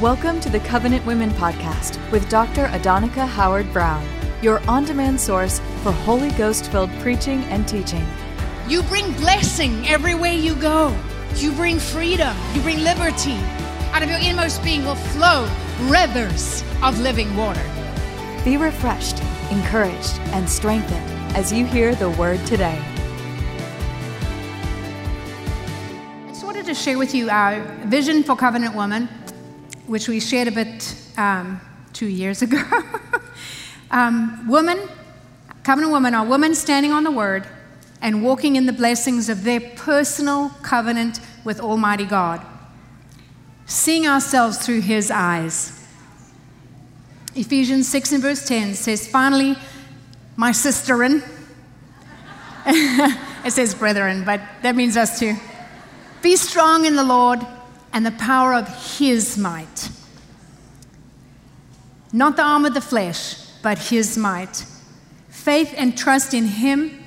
Welcome to the Covenant Women Podcast with Dr. Adonica Howard-Browne, your on demand source for Holy Ghost filled preaching and teaching. You bring blessing everywhere you go. You bring freedom. You bring liberty. Out of your inmost being will flow rivers of living water. Be refreshed, encouraged, and strengthened as you hear the word today. I just wanted to share with you our vision for Covenant Woman which we shared a bit um, two years ago. um, women, covenant women are women standing on the word and walking in the blessings of their personal covenant with Almighty God, seeing ourselves through His eyes. Ephesians 6 and verse 10 says, Finally, my sisterin, it says brethren, but that means us too. Be strong in the Lord and the power of his might. Not the arm of the flesh, but his might. Faith and trust in him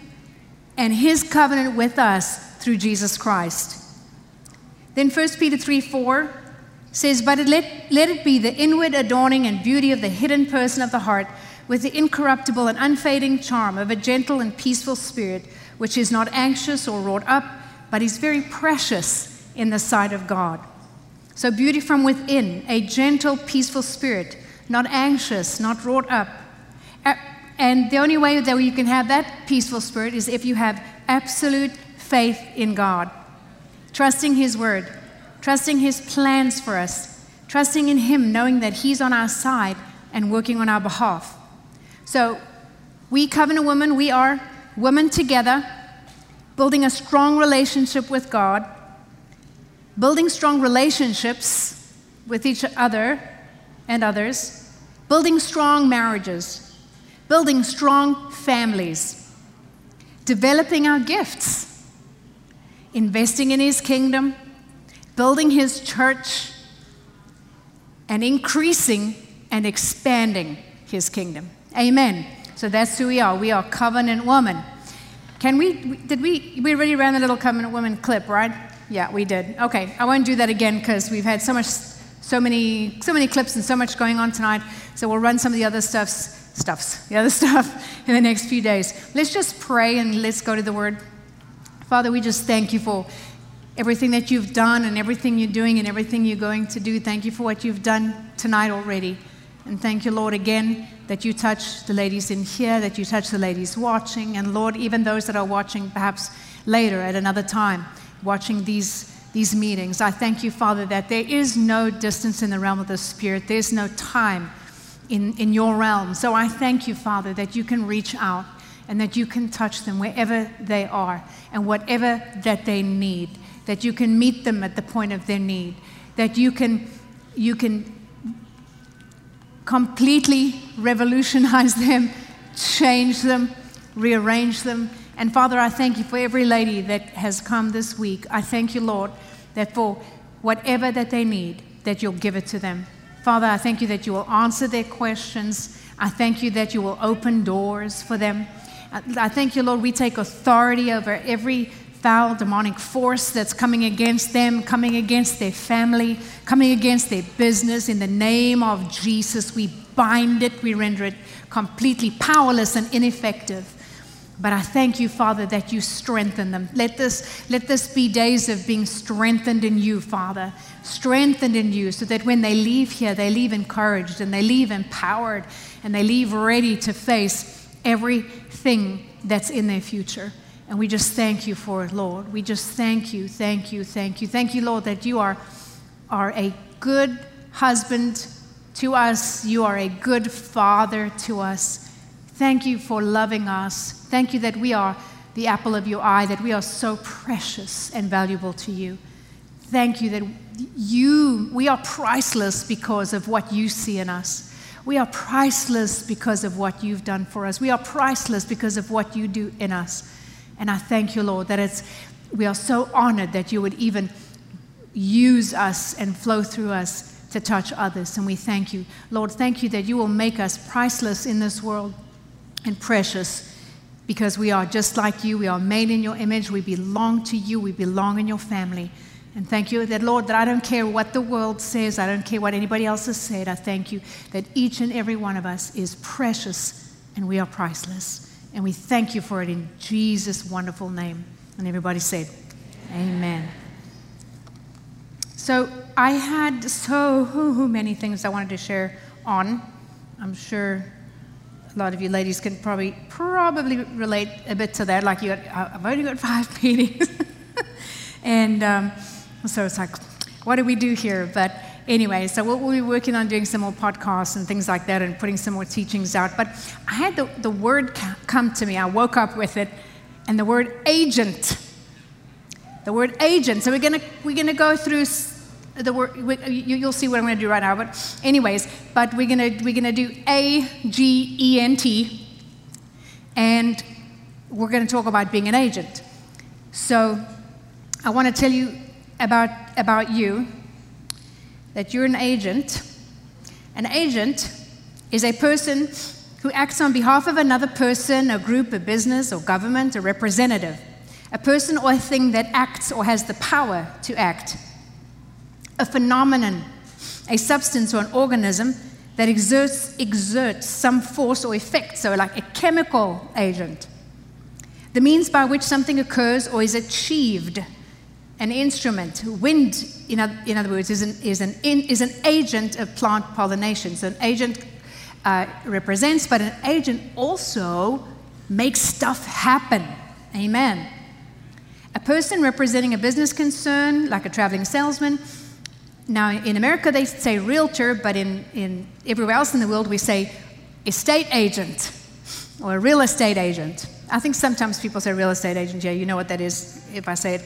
and his covenant with us through Jesus Christ. Then 1 Peter 3 4 says, But let, let it be the inward adorning and beauty of the hidden person of the heart, with the incorruptible and unfading charm of a gentle and peaceful spirit, which is not anxious or wrought up, but is very precious in the sight of God. So, beauty from within, a gentle, peaceful spirit, not anxious, not wrought up. And the only way that you can have that peaceful spirit is if you have absolute faith in God, trusting His word, trusting His plans for us, trusting in Him, knowing that He's on our side and working on our behalf. So, we, Covenant Women, we are women together, building a strong relationship with God building strong relationships with each other and others, building strong marriages, building strong families, developing our gifts, investing in His kingdom, building His church, and increasing and expanding His kingdom. Amen. So that's who we are. We are covenant woman. Can we, did we, we already ran the little covenant woman clip, right? Yeah, we did. Okay, I won't do that again because we've had so much, so many, so many clips and so much going on tonight. So we'll run some of the other stuffs, stuffs, the other stuff in the next few days. Let's just pray and let's go to the Word. Father, we just thank you for everything that you've done and everything you're doing and everything you're going to do. Thank you for what you've done tonight already. And thank you, Lord, again that you touch the ladies in here, that you touch the ladies watching, and Lord, even those that are watching perhaps later at another time watching these, these meetings. I thank you, Father, that there is no distance in the realm of the Spirit, there's no time in, in your realm. So I thank you, Father, that you can reach out and that you can touch them wherever they are and whatever that they need, that you can meet them at the point of their need, that you can, you can completely revolutionize them, change them, rearrange them, and Father, I thank you for every lady that has come this week. I thank you, Lord, that for whatever that they need, that you'll give it to them. Father, I thank you that you will answer their questions. I thank you that you will open doors for them. I thank you, Lord, we take authority over every foul demonic force that's coming against them, coming against their family, coming against their business. In the name of Jesus, we bind it, we render it completely powerless and ineffective. But I thank you, Father, that you strengthen them. Let this, let this be days of being strengthened in you, Father. Strengthened in you, so that when they leave here, they leave encouraged and they leave empowered and they leave ready to face everything that's in their future. And we just thank you for it, Lord. We just thank you, thank you, thank you. Thank you, Lord, that you are, are a good husband to us, you are a good father to us. Thank you for loving us. Thank you that we are the apple of your eye, that we are so precious and valuable to you. Thank you that you, we are priceless because of what you see in us. We are priceless because of what you've done for us. We are priceless because of what you do in us. And I thank you, Lord, that it's, we are so honored that you would even use us and flow through us to touch others. And we thank you. Lord, thank you that you will make us priceless in this world and precious because we are just like you. We are made in your image. We belong to you. We belong in your family. And thank you that, Lord, that I don't care what the world says, I don't care what anybody else has said. I thank you that each and every one of us is precious and we are priceless. And we thank you for it in Jesus' wonderful name. And everybody said, Amen. So I had so many things I wanted to share on. I'm sure a lot of you ladies can probably probably relate a bit to that. Like you, got, I've only got five meetings, and um, so it's like, what do we do here? But anyway, so we'll, we'll, be working on doing some more podcasts and things like that, and putting some more teachings out. But I had the, the word come to me. I woke up with it, and the word agent. The word agent. So we're gonna we're gonna go through the word, you, will see what I'm going to do right now. But anyways, but we're going to we're going to do A G E N T, and we're going to talk about being an agent. So I want to tell you about about you that you're an agent. An agent is a person who acts on behalf of another person, a group, a business, or government, a representative. A person or a thing that acts or has the power to act a phenomenon, a substance or an organism that exerts, exerts some force or effect, so like a chemical agent. The means by which something occurs or is achieved, an instrument. Wind, in other, in other words, is an, is, an is an agent of plant pollination. So an agent uh, represents, but an agent also makes stuff happen. Amen. A person representing a business concern, like a traveling salesman, now, in America, they say realtor, but in, in everywhere else in the world, we say estate agent or real estate agent. I think sometimes people say real estate agent. Yeah, you know what that is if I say it.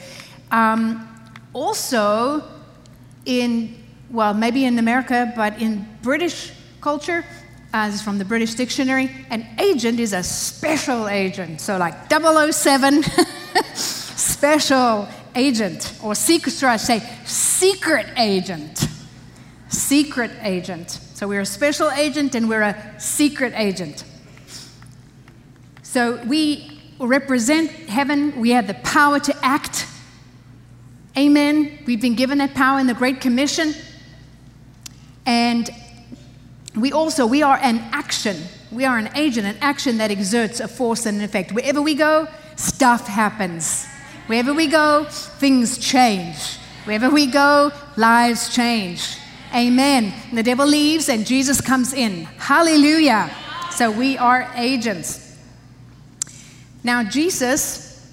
Um, also, in, well, maybe in America, but in British culture, uh, this is from the British Dictionary, an agent is a special agent. So, like 007, special agent, or secret, should I say, secret agent. Secret agent. So we're a special agent and we're a secret agent. So we represent heaven, we have the power to act. Amen. We've been given that power in the Great Commission. And we also, we are an action. We are an agent, an action that exerts a force and an effect. Wherever we go, stuff happens. Wherever we go, things change. Wherever we go, lives change. Amen. The devil leaves and Jesus comes in. Hallelujah. So we are agents. Now, Jesus,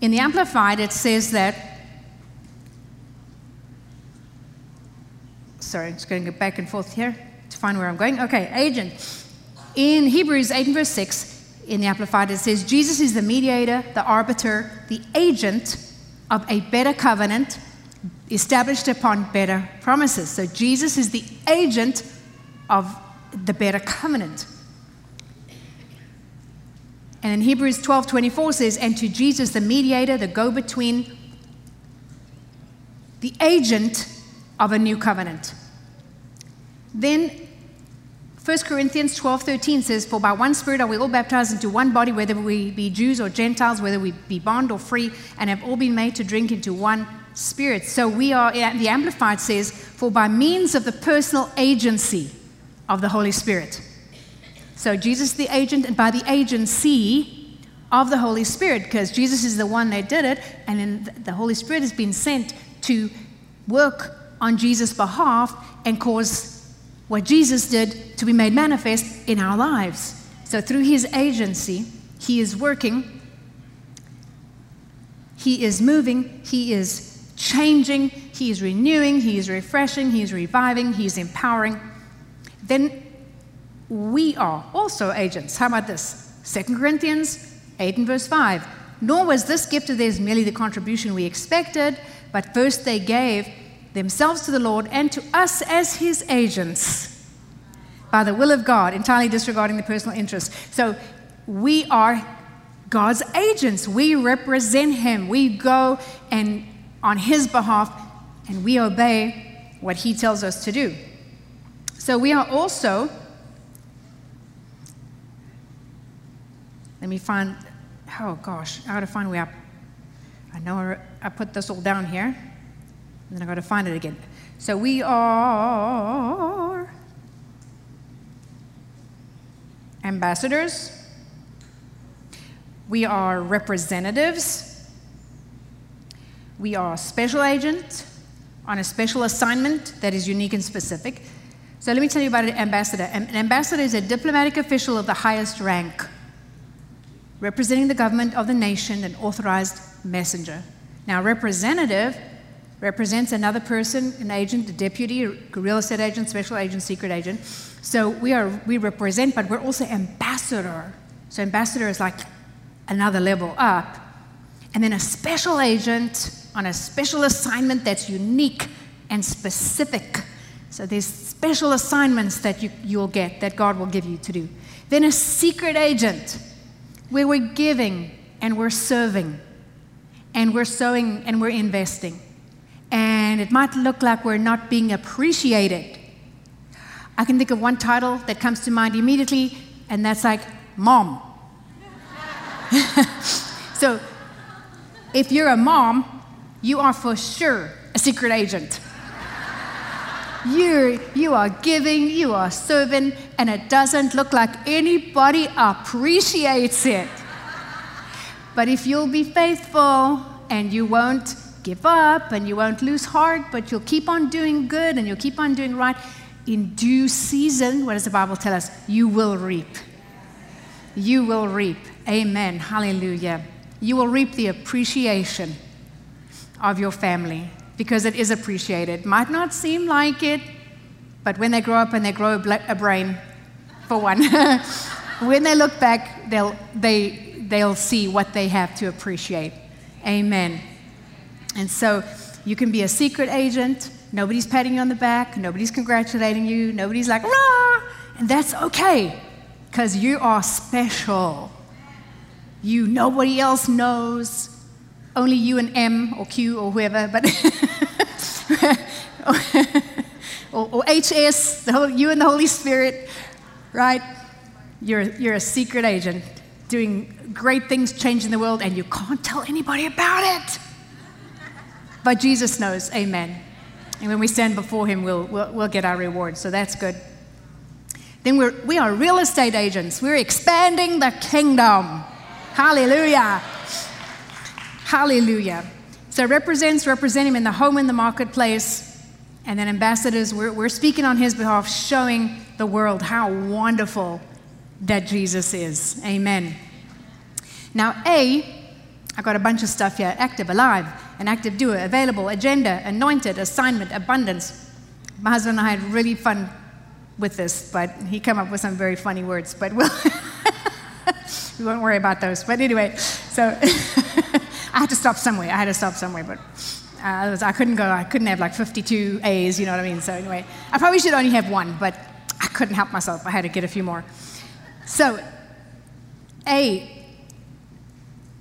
in the Amplified, it says that. Sorry, I'm just going to go back and forth here to find where I'm going. Okay, agent. In Hebrews 8 and verse 6, in the Amplified, it says, Jesus is the mediator, the arbiter, the agent of a better covenant established upon better promises. So Jesus is the agent of the better covenant. And in Hebrews 12 24 says, And to Jesus, the mediator, the go between, the agent of a new covenant. Then 1 Corinthians 12 13 says, For by one Spirit are we all baptized into one body, whether we be Jews or Gentiles, whether we be bond or free, and have all been made to drink into one Spirit. So we are, the Amplified says, For by means of the personal agency of the Holy Spirit. So Jesus is the agent, and by the agency of the Holy Spirit, because Jesus is the one that did it, and then the Holy Spirit has been sent to work on Jesus' behalf and cause what Jesus did to be made manifest in our lives. So, through his agency, he is working, he is moving, he is changing, he is renewing, he is refreshing, he is reviving, he is empowering. Then we are also agents. How about this? 2 Corinthians 8 and verse 5. Nor was this gift of theirs merely the contribution we expected, but first they gave themselves to the Lord and to us as his agents by the will of God, entirely disregarding the personal interest. So we are God's agents. We represent him. We go and on his behalf and we obey what he tells us to do. So we are also Let me find oh gosh, I gotta find where I I know I put this all down here. And then I've got to find it again. So we are ambassadors. We are representatives. We are special agents on a special assignment that is unique and specific. So let me tell you about an ambassador. An ambassador is a diplomatic official of the highest rank, representing the government of the nation, an authorized messenger. Now, representative represents another person, an agent, a deputy, a real estate agent, special agent, secret agent. So we are we represent, but we're also ambassador. So ambassador is like another level up. And then a special agent on a special assignment that's unique and specific. So there's special assignments that you, you'll get, that God will give you to do. Then a secret agent, where we're giving and we're serving and we're sowing and we're investing. And it might look like we're not being appreciated. I can think of one title that comes to mind immediately, and that's like mom. so if you're a mom, you are for sure a secret agent. You're, you are giving, you are serving, and it doesn't look like anybody appreciates it. But if you'll be faithful and you won't give up and you won't lose heart, but you'll keep on doing good and you'll keep on doing right, in due season, what does the Bible tell us? You will reap. You will reap. Amen. Hallelujah. You will reap the appreciation of your family because it is appreciated. Might not seem like it, but when they grow up and they grow a brain, for one, when they look back, they'll, they, they'll see what they have to appreciate. Amen. And so you can be a secret agent. Nobody's patting you on the back. Nobody's congratulating you. Nobody's like, rah! And that's okay because you are special. You, nobody else knows only you and M or Q or whoever, but or, or, HS, whole, you and the Holy Spirit, right? You're, you're a secret agent doing great things, changing the world, and you can't tell anybody about it. But Jesus knows, amen. And when we stand before Him, we'll, we'll, we'll get our reward, so that's good. Then we're, we are real estate agents. We're expanding the kingdom. Hallelujah. Hallelujah. So represents, represent him in the home and the marketplace. And then ambassadors, we're, we're speaking on his behalf, showing the world how wonderful that Jesus is. Amen. Now, A, I got a bunch of stuff here active, alive, an active doer, available, agenda, anointed, assignment, abundance. My husband and I had really fun with this, but he came up with some very funny words, but we'll we won't worry about those. But anyway, so I had to stop somewhere. I had to stop somewhere, but uh, I couldn't go. I couldn't have like 52 A's, you know what I mean? So anyway, I probably should only have one, but I couldn't help myself. I had to get a few more. So A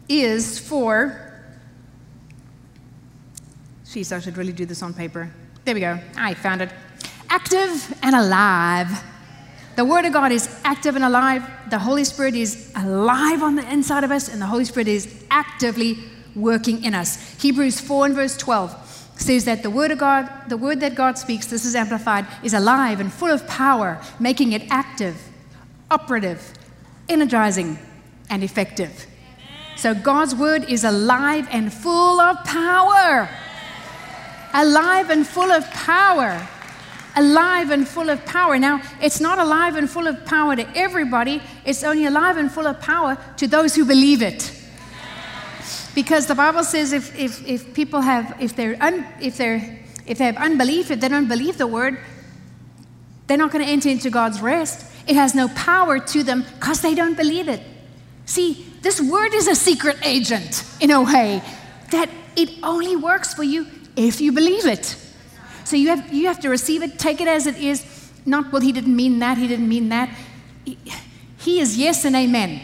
is for, geez, I should really do this on paper. There we go. I found it. Active and alive. The Word of God is active and alive. The Holy Spirit is alive on the inside of us, and the Holy Spirit is actively working in us. Hebrews 4 and verse 12 says that the word of God, the word that God speaks, this is amplified, is alive and full of power, making it active, operative, energizing, and effective. So God's word is alive and full of power. Alive and full of power. Alive and full of power. Now, it's not alive and full of power to everybody, it's only alive and full of power to those who believe it. Because the Bible says if, if, if people have, if they're, un, if they're, if they have unbelief, if they don't believe the word, they're not going to enter into God's rest. It has no power to them because they don't believe it. See, this word is a secret agent in a way that it only works for you if you believe it. So you have, you have to receive it, take it as it is. Not, well, he didn't mean that, he didn't mean that. He is yes and amen.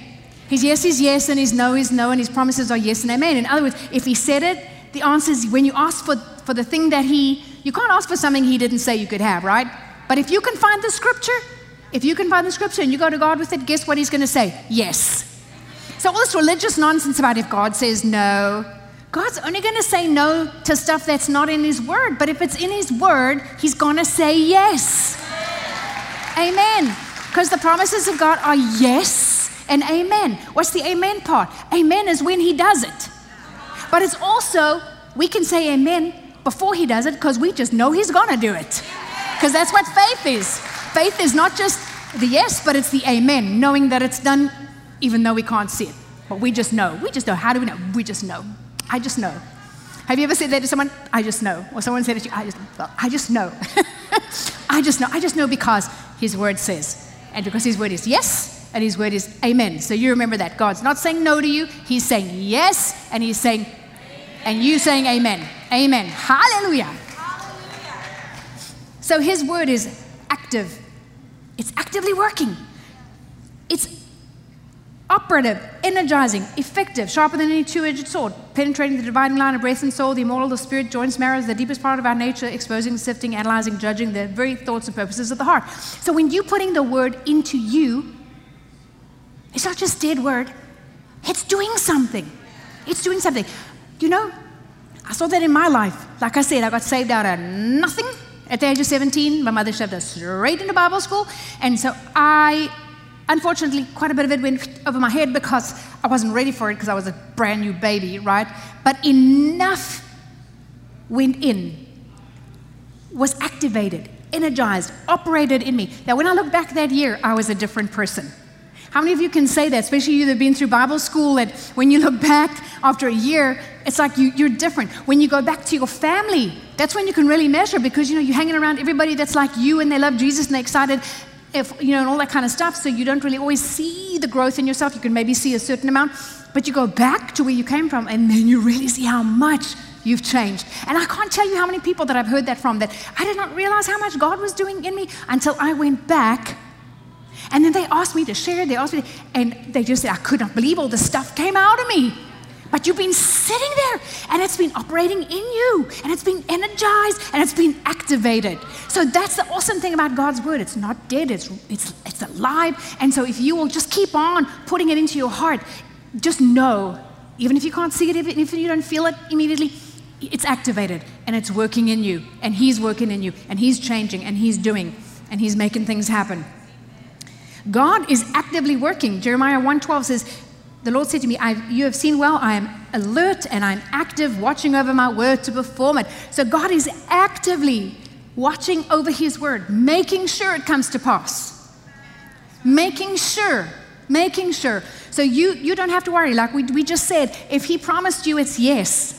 His yes is yes, and his no is no, and his promises are yes and amen. In other words, if he said it, the answer is when you ask for, for the thing that he, you can't ask for something he didn't say you could have, right? But if you can find the scripture, if you can find the scripture and you go to God with it, guess what he's going to say? Yes. So all this religious nonsense about if God says no, God's only going to say no to stuff that's not in His Word. But if it's in His Word, He's going to say yes. Amen. Because the promises of God are yes and amen. What's the amen part? Amen is when He does it. But it's also, we can say amen before He does it because we just know He's going to do it. Because that's what faith is. Faith is not just the yes, but it's the amen, knowing that it's done even though we can't see it. But we just know. We just know. How do we know? We just know. I just know. Have you ever said that to someone? I just know. Or someone said it to you, I just, I just know. I just know. I just know because His word says. And because His word is yes, and His word is amen. So you remember that. God's not saying no to you, He's saying yes, and He's saying, and you saying amen. Amen. Hallelujah. Hallelujah. So His word is active, it's actively working. It's operative, energizing, effective, sharper than any two edged sword, penetrating the dividing line of breath and soul, the immortal, the spirit, joints, marrows, the deepest part of our nature, exposing, sifting, analyzing, judging the very thoughts and purposes of the heart. So when you're putting the word into you, it's not just dead word, it's doing something. It's doing something. You know, I saw that in my life. Like I said, I got saved out of nothing at the age of 17. My mother shoved us straight into Bible school. And so I Unfortunately, quite a bit of it went over my head because I wasn't ready for it because I was a brand new baby, right? But enough went in, was activated, energized, operated in me. Now, when I look back that year, I was a different person. How many of you can say that, especially you that have been through Bible school, that when you look back after a year, it's like you, are different. When you go back to your family, that's when you can really measure because you know you're hanging around everybody that's like you and they love Jesus and they're excited if, you know, and all that kind of stuff. So you don't really always see the growth in yourself. You can maybe see a certain amount, but you go back to where you came from, and then you really see how much you've changed. And I can't tell you how many people that I've heard that from that I did not realize how much God was doing in me until I went back. And then they asked me to share, they asked me, and they just said, I could not believe all the stuff came out of me. But you've been sitting there and it's been operating in you and it's been energized and it's been activated. So that's the awesome thing about God's word. It's not dead, it's, it's, it's alive. And so if you will just keep on putting it into your heart, just know, even if you can't see it, even if you don't feel it immediately, it's activated and it's working in you and He's working in you and He's changing and He's doing and He's making things happen. God is actively working. Jeremiah 1:12 says, the Lord said to me, You have seen well, I am alert and I'm active, watching over my word to perform it. So God is actively watching over his word, making sure it comes to pass. Making sure, making sure. So you, you don't have to worry. Like we, we just said, if he promised you, it's yes.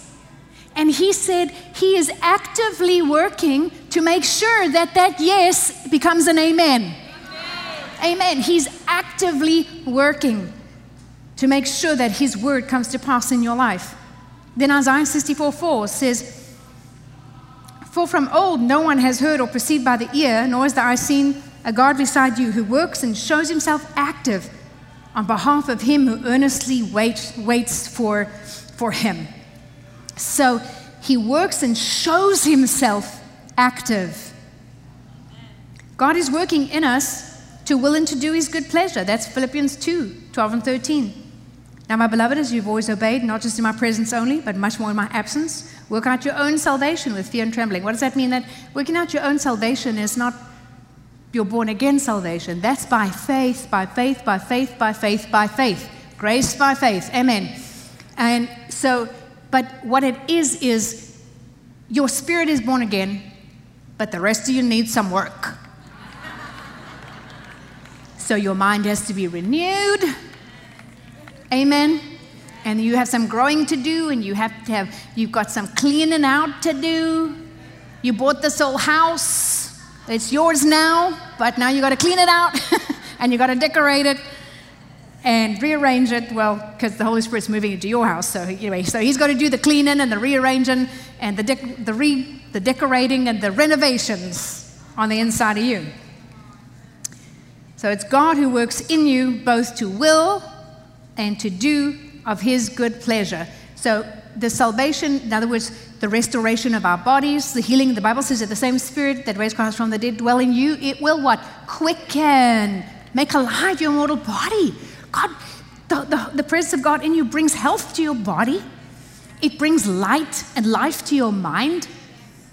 And he said he is actively working to make sure that that yes becomes an amen. Amen. amen. He's actively working to make sure that His word comes to pass in your life. Then Isaiah 64 4 says, For from old no one has heard or perceived by the ear, nor has the eye seen a God beside you who works and shows himself active on behalf of him who earnestly wait, waits for, for him. So he works and shows himself active. God is working in us to will and to do his good pleasure. That's Philippians 2 12 and 13. Now, my beloved, as you've always obeyed, not just in my presence only, but much more in my absence, work out your own salvation with fear and trembling. What does that mean? That working out your own salvation is not your born again salvation. That's by faith, by faith, by faith, by faith, by faith. Grace by faith. Amen. And so, but what it is, is your spirit is born again, but the rest of you need some work. So your mind has to be renewed Amen. And you have some growing to do, and you have to have, you've got some cleaning out to do. You bought this old house, it's yours now, but now you got to clean it out and you got to decorate it and rearrange it. Well, because the Holy Spirit's moving into your house. So, anyway, so He's got to do the cleaning and the rearranging and the, dec- the, re- the decorating and the renovations on the inside of you. So, it's God who works in you both to will and to do of his good pleasure. So, the salvation, in other words, the restoration of our bodies, the healing, the Bible says that the same spirit that raised Christ from the dead dwell in you, it will what? Quicken, make alive your mortal body. God, the, the, the presence of God in you brings health to your body. it brings light and life to your mind.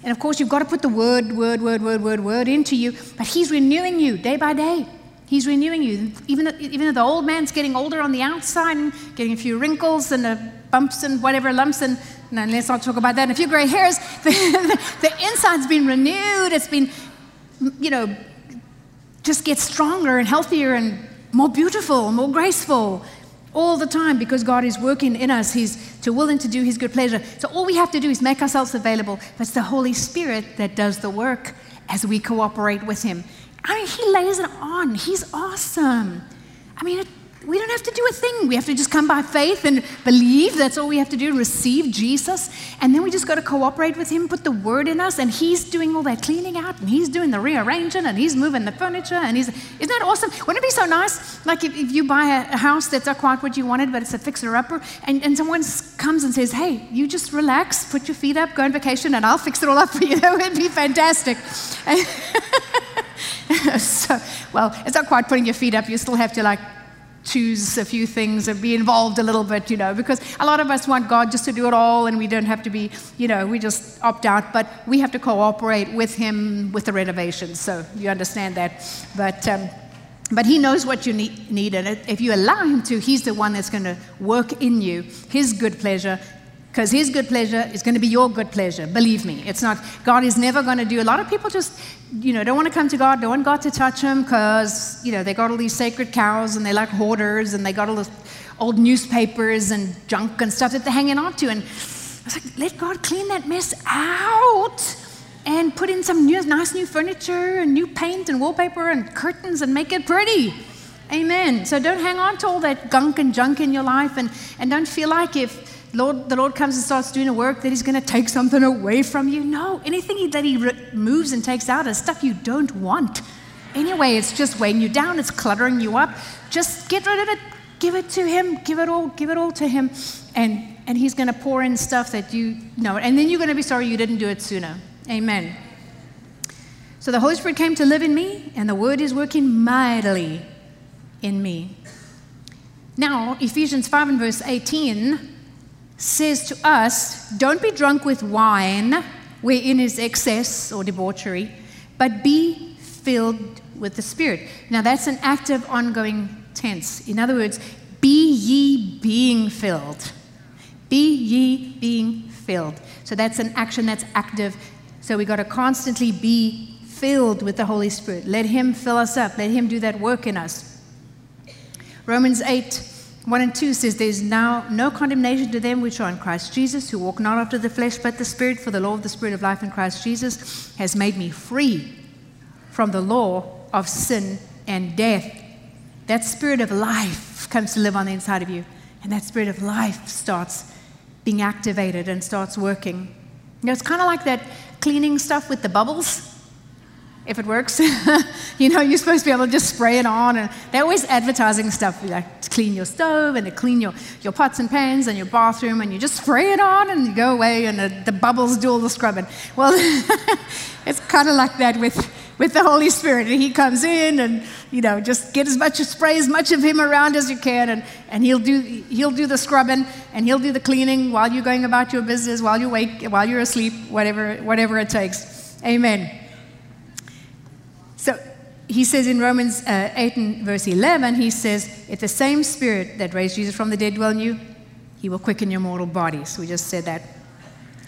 And of course, you've got to put the word, word, word, word, word, word into you. But He's renewing you day by day. He's renewing you. Even, even though the old man's getting older on the outside and getting a few wrinkles and uh, bumps and whatever lumps, and, and let's not talk about that, and a few gray hairs, the, the, inside's been renewed. It's been, you know, just gets stronger and healthier and more beautiful, more graceful all the time because God is working in us. He's to willing to do His good pleasure. So all we have to do is make ourselves available. But it's the Holy Spirit that does the work as we cooperate with Him. I mean, He lays it on. He's awesome. I mean, it, we don't have to do a thing. We have to just come by faith and believe. That's all we have to do, receive Jesus. And then we just got to cooperate with Him, put the word in us, and He's doing all that cleaning out, and He's doing the rearranging, and He's moving the furniture, and He's, isn't that awesome? Wouldn't it be so nice? Like if, if you buy a, a, house that's not quite what you wanted, but it's a fixer-upper, and, and someone comes and says, hey, you just relax, put your feet up, go on vacation, and I'll fix it all up for you. That would be fantastic. so, well, it's not quite putting your feet up. You still have to like choose a few things and be involved a little bit, you know, because a lot of us want God just to do it all and we don't have to be, you know, we just opt out, but we have to cooperate with Him with the renovations. So you understand that. But, um, but he knows what you need, need, and if you allow him to, he's the one that's going to work in you his good pleasure, because his good pleasure is going to be your good pleasure. Believe me, it's not. God is never going to do. A lot of people just, you know, don't want to come to God, don't want God to touch them because, you know, they got all these sacred cows and they like hoarders and they got all this old newspapers and junk and stuff that they're hanging on to. And I was like, let God clean that mess out and put in some new, nice new furniture and new paint and wallpaper and curtains and make it pretty. Amen. So don't hang on to all that gunk and junk in your life and, and don't feel like if Lord, the Lord comes and starts doing a work that He's going to take something away from you. No, anything that He removes and takes out is stuff you don't want. Anyway, it's just weighing you down, it's cluttering you up. Just get rid of it, give it to Him, give it all, give it all to Him, and, and He's going to pour in stuff that you know. And then you're going to be sorry you didn't do it sooner. Amen. So the Holy Spirit came to live in me, and the Word is working mightily in me. Now, Ephesians 5 and verse 18 says to us, Don't be drunk with wine, wherein is excess or debauchery, but be filled with the Spirit. Now, that's an active, ongoing tense. In other words, be ye being filled. Be ye being filled. So that's an action that's active. So we got to constantly be filled with the Holy Spirit. Let Him fill us up, let Him do that work in us. Romans 8 1 and 2 says, There is now no condemnation to them which are in Christ Jesus, who walk not after the flesh but the Spirit, for the law of the Spirit of life in Christ Jesus has made me free from the law of sin and death. That Spirit of life comes to live on the inside of you, and that Spirit of life starts being activated and starts working. You know, it's kind of like that cleaning stuff with the bubbles if it works. you know, you're supposed to be able to just spray it on. And they're always advertising stuff like to clean your stove and to clean your, your pots and pans and your bathroom. And you just spray it on and you go away and the, the bubbles do all the scrubbing. Well, it's kind of like that with, with the Holy Spirit. And He comes in and, you know, just get as much, spray as much of Him around as you can. And, and he'll, do, he'll do the scrubbing and He'll do the cleaning while you're going about your business, while you're awake, while you're asleep, whatever, whatever it takes. Amen. So he says in Romans uh, 8 and verse 11, he says, If the same spirit that raised Jesus from the dead dwell in you, he will quicken your mortal bodies. We just said that.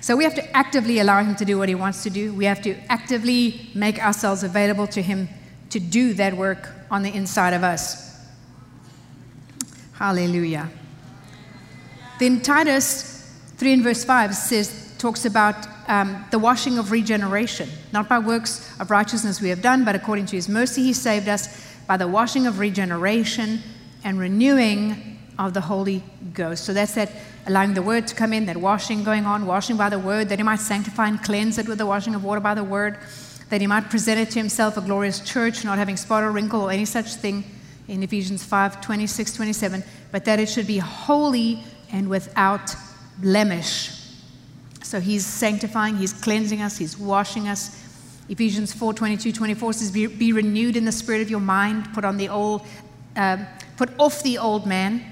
So we have to actively allow him to do what he wants to do. We have to actively make ourselves available to him to do that work on the inside of us. Hallelujah. Then Titus 3 and verse 5 says, talks about um, the washing of regeneration, not by works of righteousness we have done, but according to his mercy he saved us by the washing of regeneration and renewing of the Holy Ghost. So that's that allowing the word to come in, that washing going on, washing by the word, that he might sanctify and cleanse it with the washing of water by the word, that he might present it to himself a glorious church, not having spot or wrinkle or any such thing in Ephesians 5 26, 27, but that it should be holy and without blemish. So he's sanctifying, he's cleansing us, he's washing us. Ephesians 4 22, 24 says, Be, be renewed in the spirit of your mind, put on the old, uh, put off the old man,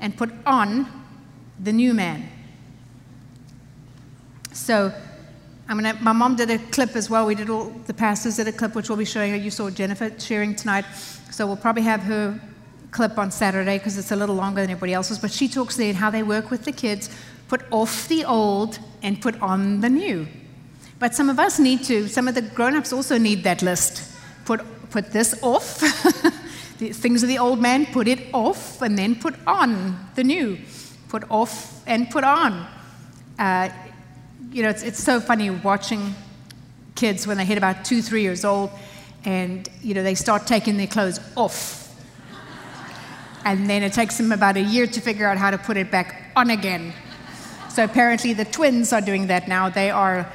and put on the new man. So I'm gonna, my mom did a clip as well. We did all, the pastors did a clip, which we'll be showing her. You saw Jennifer sharing tonight. So we'll probably have her clip on Saturday because it's a little longer than everybody else's. But she talks there and how they work with the kids, put off the old and put on the new. But some of us need to, some of the grown ups also need that list. Put, put this off, the things of the old man, put it off, and then put on the new. Put off and put on. Uh, you know, it's, it's so funny watching kids when they hit about two, three years old, and, you know, they start taking their clothes off. And then it takes them about a year to figure out how to put it back on again. So apparently the twins are doing that now. They are,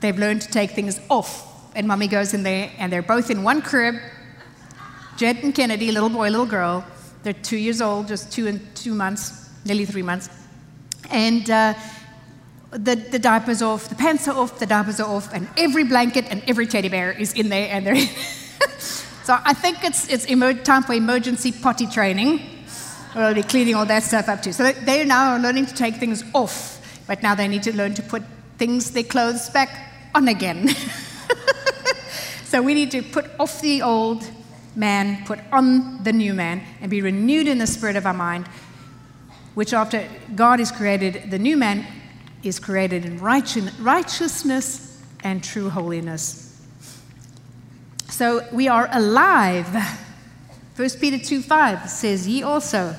they've learned to take things off. And mommy goes in there, and they're both in one crib. Jed and Kennedy, little boy, little girl. They're two years old, just two and two months, nearly three months. And uh, the, the diapers off, the pants are off, the diapers are off, and every blanket and every teddy bear is in there. And they're so I think it's, it's emer- time for emergency potty training. We'll be cleaning all that stuff up too. So they now are learning to take things off, but now they need to learn to put things, their clothes back on again. so we need to put off the old man, put on the new man, and be renewed in the spirit of our mind, which after God is created, the new man is created in righteousness and true holiness. So we are alive. 1 Peter 2 5 says, Ye also,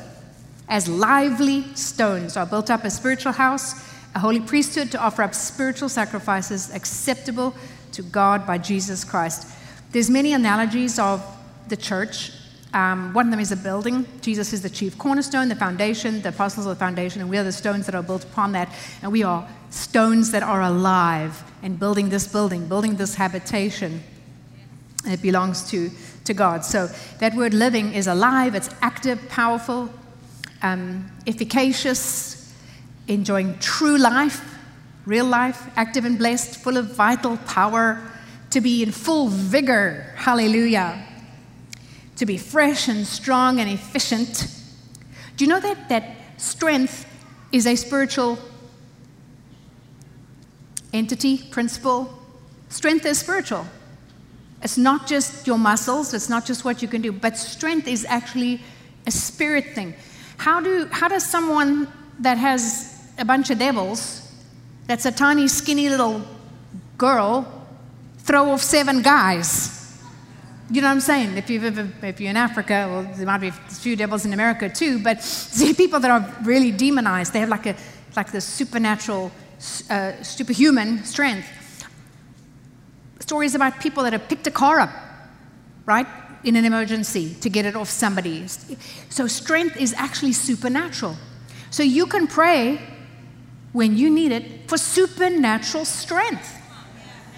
as lively stones, are built up a spiritual house, a holy priesthood to offer up spiritual sacrifices acceptable to God by Jesus Christ. There's many analogies of the church um, one of them is a building. Jesus is the chief cornerstone, the foundation, the apostles are the foundation, and we are the stones that are built upon that. And we are stones that are alive and building this building, building this habitation. It belongs to, to God. So that word living is alive, it's active, powerful, um, efficacious, enjoying true life, real life, active and blessed, full of vital power, to be in full vigor. Hallelujah to be fresh and strong and efficient. Do you know that, that strength is a spiritual entity, principle? Strength is spiritual. It's not just your muscles, it's not just what you can do, but strength is actually a spirit thing. How, do, how does someone that has a bunch of devils, that's a tiny, skinny little girl, throw off seven guys? You know what I'm saying? If, you've ever, if you're in Africa, well, there might be a few devils in America too, but see people that are really demonized, they have like, a, like this supernatural, uh, superhuman strength. Stories about people that have picked a car up, right, in an emergency to get it off somebody. So strength is actually supernatural. So you can pray when you need it for supernatural strength.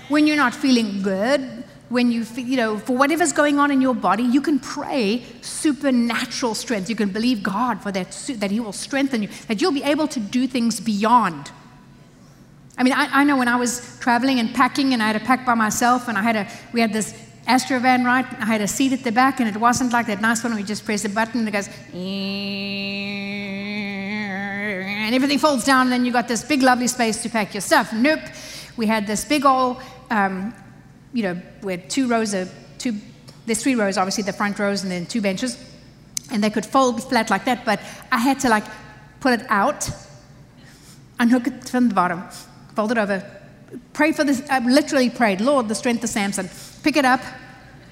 When you're not feeling good, when you, you know, for whatever's going on in your body, you can pray supernatural strength. You can believe God for that, that He will strengthen you, that you'll be able to do things beyond. I mean, I, I know when I was traveling and packing, and I had to pack by myself, and I had a, we had this Astrovan, right? I had a seat at the back, and it wasn't like that nice one where you just press a button and it goes, and everything folds down, and then you got this big, lovely space to pack your stuff. Nope. We had this big old um, you know, with two rows of two, there's three rows, obviously the front rows and then two benches, and they could fold flat like that, but I had to like pull it out, unhook it from the bottom, fold it over, pray for this, I literally prayed, Lord, the strength of Samson, pick it up,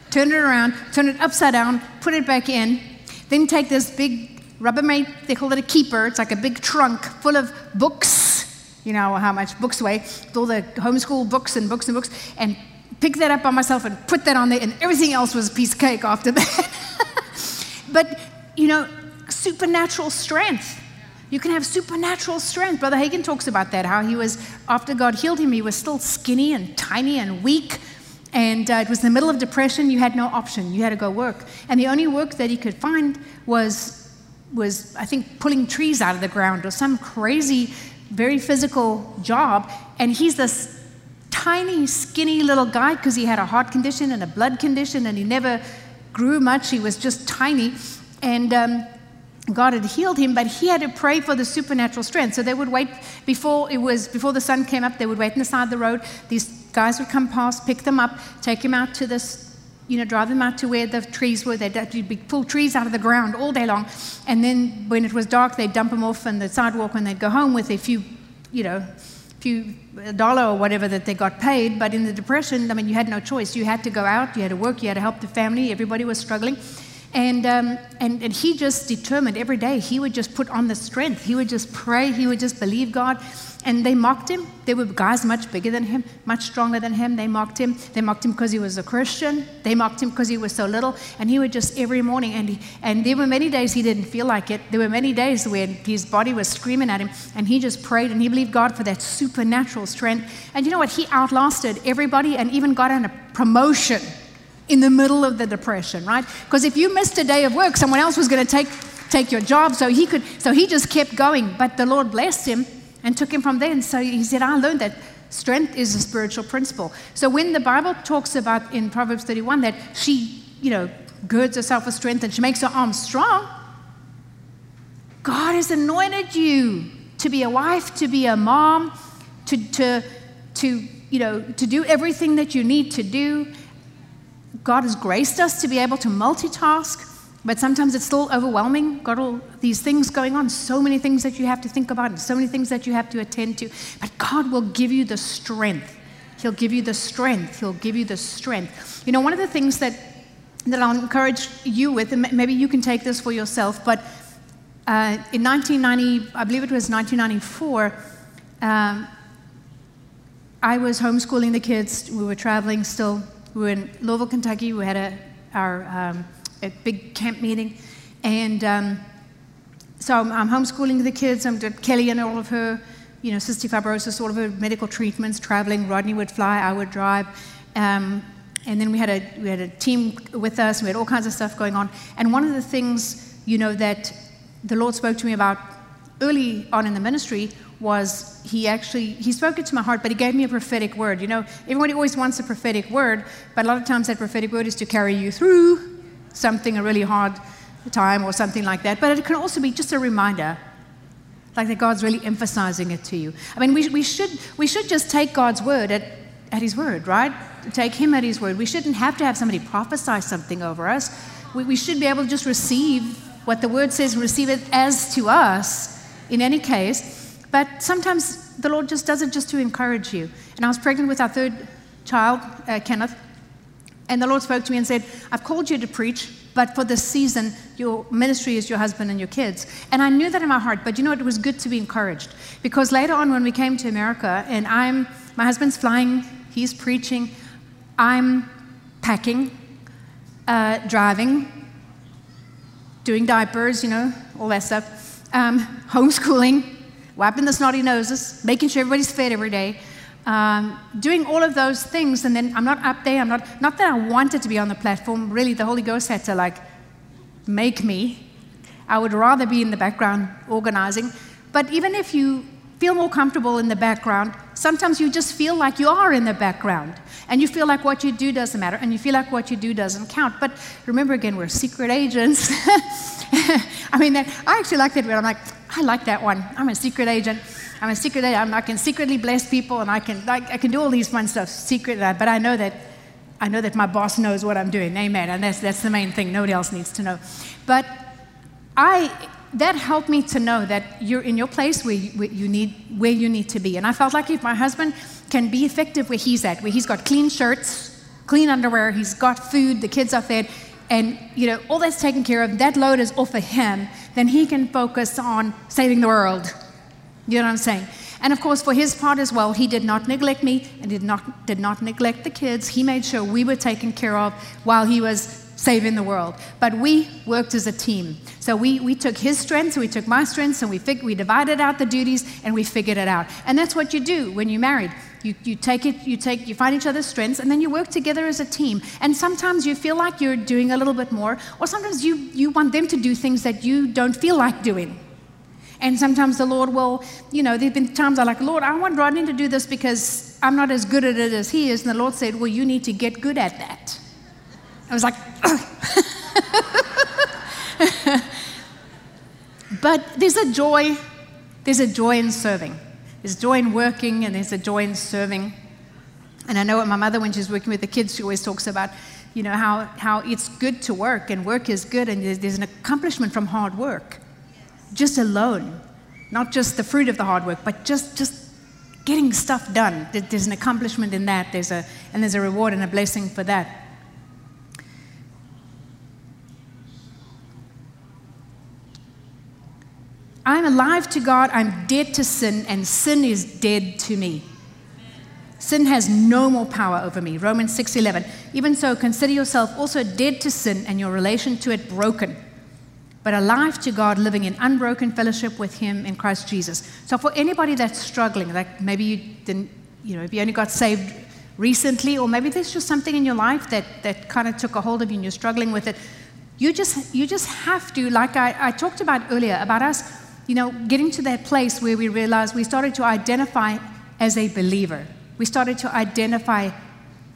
turn it around, turn it upside down, put it back in, then take this big Rubbermaid, they call it a keeper, it's like a big trunk full of books, you know how much books weigh, all the homeschool books and books and books, and pick that up by myself and put that on there, and everything else was a piece of cake after that. but, you know, supernatural strength. You can have supernatural strength. Brother Hagin talks about that, how he was, after God healed him, he was still skinny and tiny and weak. And uh, it was in the middle of depression. You had no option. You had to go work. And the only work that he could find was, was I think, pulling trees out of the ground or some crazy, very physical job. And he's this tiny, skinny little guy because he had a heart condition and a blood condition and he never grew much. He was just tiny. And um, God had healed him, but he had to pray for the supernatural strength. So they would wait before it was before the sun came up. They would wait on the side of the road. These guys would come past, pick them up, take him out to this, you know, drive them out to where the trees were. They'd be pull trees out of the ground all day long, and then when it was dark, they'd dump them off on the sidewalk, and they'd go home with a few, you know, few dollar or whatever that they got paid. But in the depression, I mean, you had no choice. You had to go out, you had to work, you had to help the family. Everybody was struggling. And, um, and, and he just determined every day, he would just put on the strength. He would just pray, he would just believe God. And they mocked him. There were guys much bigger than him, much stronger than him. They mocked him. They mocked him because he was a Christian. They mocked him because he was so little. And he would just every morning, and, he, and there were many days he didn't feel like it. There were many days where his body was screaming at him, and he just prayed and he believed God for that supernatural strength. And you know what? He outlasted everybody and even got a promotion in the middle of the depression, right? Because if you missed a day of work, someone else was going to take, take your job. So he could, so he just kept going. But the Lord blessed him and took him from there. And so he said, I learned that strength is a spiritual principle. So when the Bible talks about in Proverbs 31 that she, you know, girds herself with strength and she makes her arms strong, God has anointed you to be a wife, to be a mom, to, to, to, you know, to do everything that you need to do. God has graced us to be able to multitask, but sometimes it's still overwhelming. Got all these things going on, so many things that you have to think about, and so many things that you have to attend to. But God will give you the strength. He'll give you the strength. He'll give you the strength. You know, one of the things that, that I'll encourage you with, and maybe you can take this for yourself, but uh, in 1990, I believe it was 1994, um, I was homeschooling the kids. We were traveling still we were in Louisville, Kentucky. We had a, our um, a big camp meeting. And um, so I'm, I'm, homeschooling the kids. I'm Kelly and all of her, you know, cystic fibrosis, all of her medical treatments, traveling. Rodney would fly, I would drive. Um, and then we had, a, we had a team with us. We had all kinds of stuff going on. And one of the things, you know, that the Lord spoke to me about early on in the ministry was he actually he spoke it to my heart but he gave me a prophetic word. You know everybody always wants a prophetic word but a lot of times that prophetic word is to carry you through something a really hard time or something like that. But it can also be just a reminder like that god's really emphasizing it to you. I mean we, we should we should just take god's word at, at his word right? Take him at his word. We shouldn't have to have somebody prophesy something over us. We, we should be able to just receive what the word says receive it as to us in any case but sometimes the Lord just does it just to encourage you. And I was pregnant with our third child, uh, Kenneth, and the Lord spoke to me and said, I've called you to preach, but for this season, your ministry is your husband and your kids. And I knew that in my heart, but you know, it was good to be encouraged. Because later on, when we came to America, and I'm, my husband's flying, he's preaching, I'm packing, uh, driving, doing diapers, you know, all that stuff, um, homeschooling, wiping the snotty noses, making sure everybody's fed every day, um, doing all of those things. And then I'm not up there. I'm not, not that I wanted to be on the platform. Really, the Holy Ghost had to like make me. I would rather be in the background organizing. But even if you feel more comfortable in the background, sometimes you just feel like you are in the background. And you feel like what you do doesn't matter. And you feel like what you do doesn't count. But remember again, we're secret agents. I mean, I actually like that word. I'm like, I like that one. I'm a secret agent. I'm a secret agent. I can secretly bless people, and I can, I, I can do all these fun stuff, secret. Uh, but I know that, I know that my boss knows what I'm doing. Amen. And that's, that's the main thing. Nobody else needs to know. But I, that helped me to know that you're in your place where you, where you, need, where you need to be. And I felt like if my husband can be effective where he's at, where he's got clean shirts, clean underwear, he's got food, the kids are fed, and you know all that's taken care of that load is off of him then he can focus on saving the world. You know what i'm saying? And of course for his part as well he did not neglect me and did not did not neglect the kids. He made sure we were taken care of while he was saving the world but we worked as a team so we, we took his strengths we took my strengths and we, fig- we divided out the duties and we figured it out and that's what you do when you're married you, you take it, you take, you find each other's strengths, and then you work together as a team. And sometimes you feel like you're doing a little bit more, or sometimes you, you want them to do things that you don't feel like doing. And sometimes the Lord will, you know, there have been times I'm like, Lord, I want Rodney to do this because I'm not as good at it as he is. And the Lord said, Well, you need to get good at that. I was like, But there's a joy, there's a joy in serving. There's joy in working and there's a joy in serving. And I know what my mother, when she's working with the kids, she always talks about, you know, how, how it's good to work and work is good and there's, there's an accomplishment from hard work. Just alone. Not just the fruit of the hard work, but just, just getting stuff done. There's an accomplishment in that. There's a, and there's a reward and a blessing for that. I'm alive to God, I'm dead to sin, and sin is dead to me. Sin has no more power over me. Romans 6:11. Even so, consider yourself also dead to sin and your relation to it broken, but alive to God, living in unbroken fellowship with Him in Christ Jesus. So, for anybody that's struggling, like maybe you didn't, you know, if you only got saved recently, or maybe there's just something in your life that that kind of took a hold of you and you're struggling with it, you just you just have to, like I, I talked about earlier, about us you know, getting to that place where we realized we started to identify as a believer. We started to identify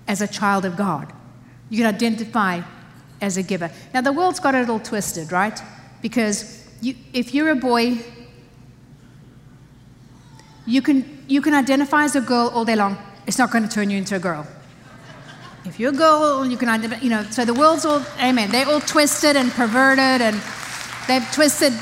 as a child of God. You can identify as a giver. Now, the world's got it all twisted, right? Because you, if you're a boy, you can, you can identify as a girl all day long. It's not going to turn you into a girl. If you're a girl, you can identify, you know, so the world's all, amen, they're all twisted and perverted and they've twisted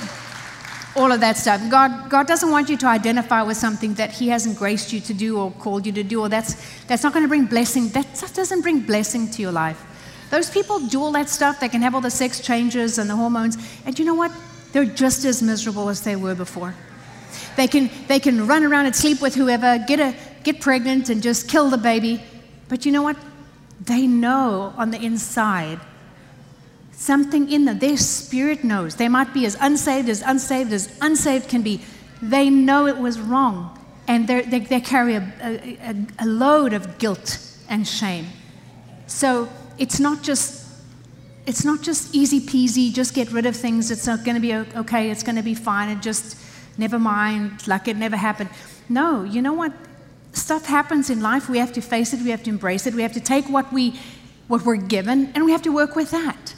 all of that stuff. God, God doesn't want you to identify with something that He hasn't graced you to do or called you to do, or that's, that's not going to bring blessing. That stuff doesn't bring blessing to your life. Those people do all that stuff. They can have all the sex changes and the hormones. And you know what? They're just as miserable as they were before. They can, they can run around and sleep with whoever, get, a, get pregnant, and just kill the baby. But you know what? They know on the inside Something in them. Their spirit knows. They might be as unsaved as unsaved as unsaved can be. They know it was wrong. And they, they carry a, a, a load of guilt and shame. So it's not just it's not just easy peasy, just get rid of things. It's not going to be okay. It's going to be fine. And just never mind, like it never happened. No, you know what? Stuff happens in life. We have to face it. We have to embrace it. We have to take what we what we're given, and we have to work with that.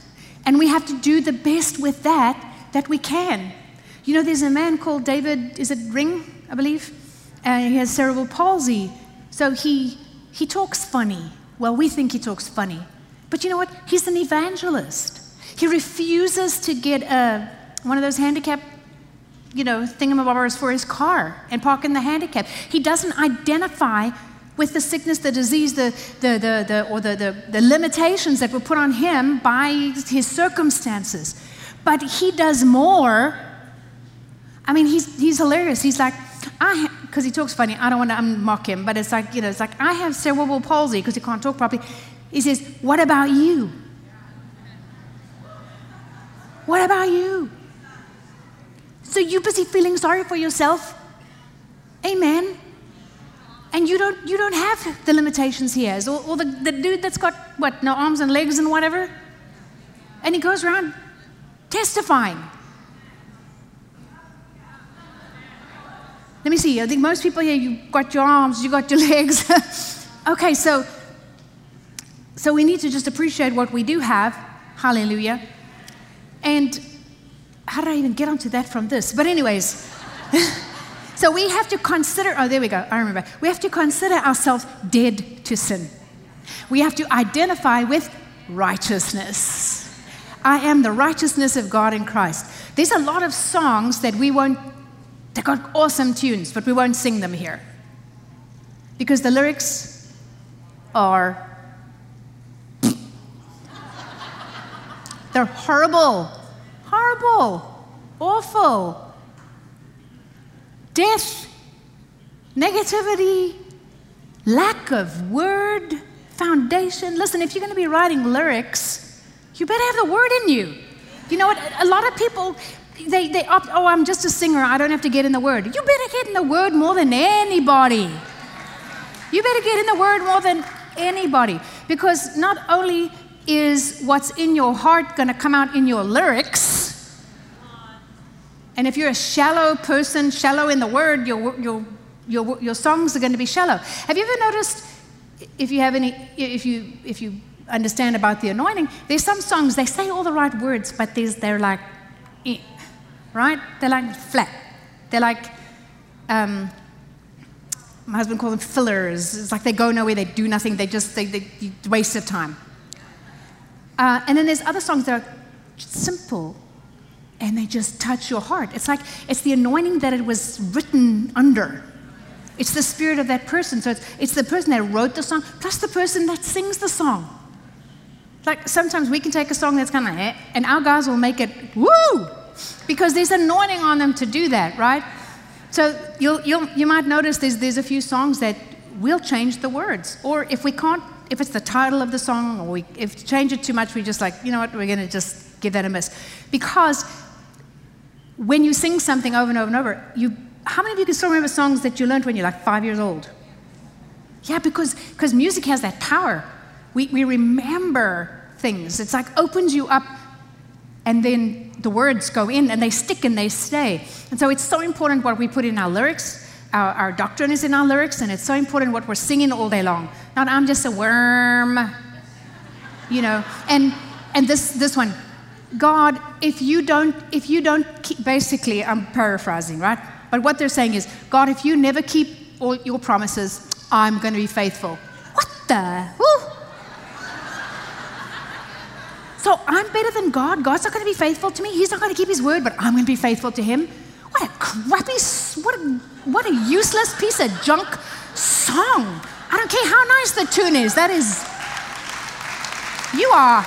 And we have to do the best with that that we can. You know, there's a man called David, is it Ring, I believe? And he has cerebral palsy. So he, he talks funny. Well, we think he talks funny. But you know what? He's an evangelist. He refuses to get a, one of those handicap, you know, thingamabobbers for his car and park in the handicap. He doesn't identify with the sickness, the disease, the, the, the, the or the, the, the limitations that were put on him by his circumstances. But he does more. I mean, he's, he's hilarious. He's like, I, because he talks funny, I don't want to mock him, but it's like, you know, it's like, I have cerebral palsy because he can't talk properly. He says, What about you? What about you? So you busy feeling sorry for yourself? Amen and you don't, you don't have the limitations he has. Or, or the, the dude that's got, what, no arms and legs and whatever. And he goes around testifying. Let me see. I think most people here—you've got your arms, you've got your legs. okay, so, so we need to just appreciate what we do have. Hallelujah. And how did I even get onto that from this? But, anyways. So we have to consider, oh, there we go, I remember. We have to consider ourselves dead to sin. We have to identify with righteousness. I am the righteousness of God in Christ. There's a lot of songs that we won't, they got awesome tunes, but we won't sing them here. Because the lyrics are, they're horrible, horrible, awful death, negativity, lack of word, foundation. Listen, if you're going to be writing lyrics, you better have the word in you. You know what? A lot of people, they, they opt, oh, I'm just a singer, I don't have to get in the word. You better get in the word more than anybody. You better get in the word more than anybody. Because not only is what's in your heart going to come out in your lyrics, and if you're a shallow person, shallow in the word, your, your, your, your songs are going to be shallow. Have you ever noticed, if you have any, if you, if you understand about the anointing, there's some songs, they say all the right words, but they're like, eh. right? They're like flat. They're like, um, my husband calls them fillers. It's like they go nowhere, they do nothing, they just, they, they waste of time. Uh, and then there's other songs that are simple and they just touch your heart. It's like, it's the anointing that it was written under. It's the spirit of that person. So it's, it's the person that wrote the song plus the person that sings the song. Like sometimes we can take a song that's kind of eh, and our guys will make it woo because there's anointing on them to do that, right? So you'll, you'll, you might notice there's, there's a few songs that we'll change the words. Or if we can't, if it's the title of the song, or we, if change it too much, we just like, you know what, we're going to just give that a miss. Because when you sing something over and over and over, you, how many of you can still remember songs that you learned when you're like five years old? Yeah, because because music has that power. We, we remember things. It's like opens you up, and then the words go in and they stick and they stay. And so it's so important what we put in our lyrics. Our, our doctrine is in our lyrics, and it's so important what we're singing all day long. Not I'm just a worm, you know. And and this this one, God, if you don't, if you don't keep, basically, I'm paraphrasing, right? But what they're saying is, God, if you never keep all your promises, I'm going to be faithful. What the? Woo. So I'm better than God. God's not going to be faithful to me. He's not going to keep his word, but I'm going to be faithful to him. What a crappy, what a, what a useless piece of junk song. I don't care how nice the tune is. That is, you are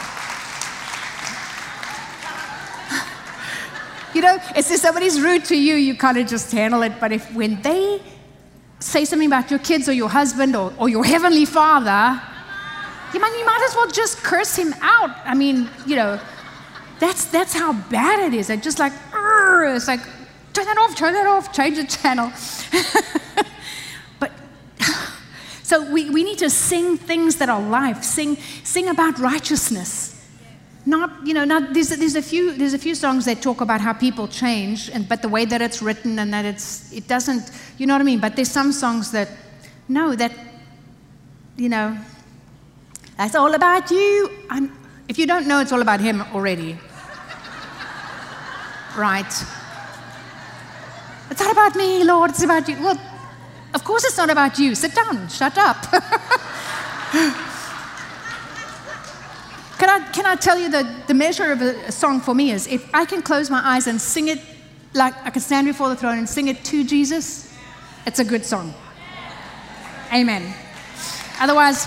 You know, if somebody's rude to you, you kind of just handle it. But if when they say something about your kids or your husband or, or your heavenly father, you might, you might as well just curse him out. I mean, you know, that's, that's how bad it is. It's just like, it's like, turn that off, turn that off, change the channel. but so we, we need to sing things that are life, sing, sing about righteousness not you know not there's, there's a few there's a few songs that talk about how people change and but the way that it's written and that it's it doesn't you know what i mean? But there's some songs that no that you know that's all about you. If you don't know it's all about him already. Right. It's not about me lord it's about you. Well of course it's not about you. Sit down. Shut up Can I, can I tell you the, the measure of a, song for me is if I can close my eyes and sing it like I can stand before the throne and sing it to Jesus, it's a good song. Amen. Otherwise,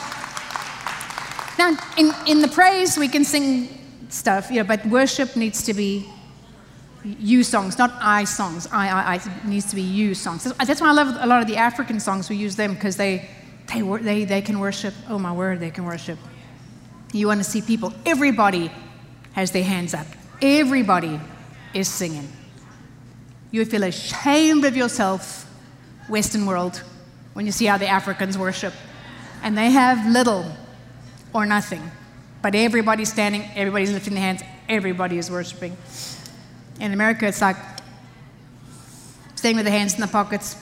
now in, in the praise we can sing stuff, you know, but worship needs to be you songs, not I songs. I, I, I needs to be you songs. That's why I love a lot of the African songs. We use them because they, they, they, they can worship. Oh my word, they can worship. You want to see people, everybody has their hands up. Everybody is singing. You feel ashamed of yourself, Western world, when you see how the Africans worship. And they have little or nothing. But everybody's standing, everybody's lifting their hands, everybody is worshiping. In America, it's like staying with the hands in the pockets.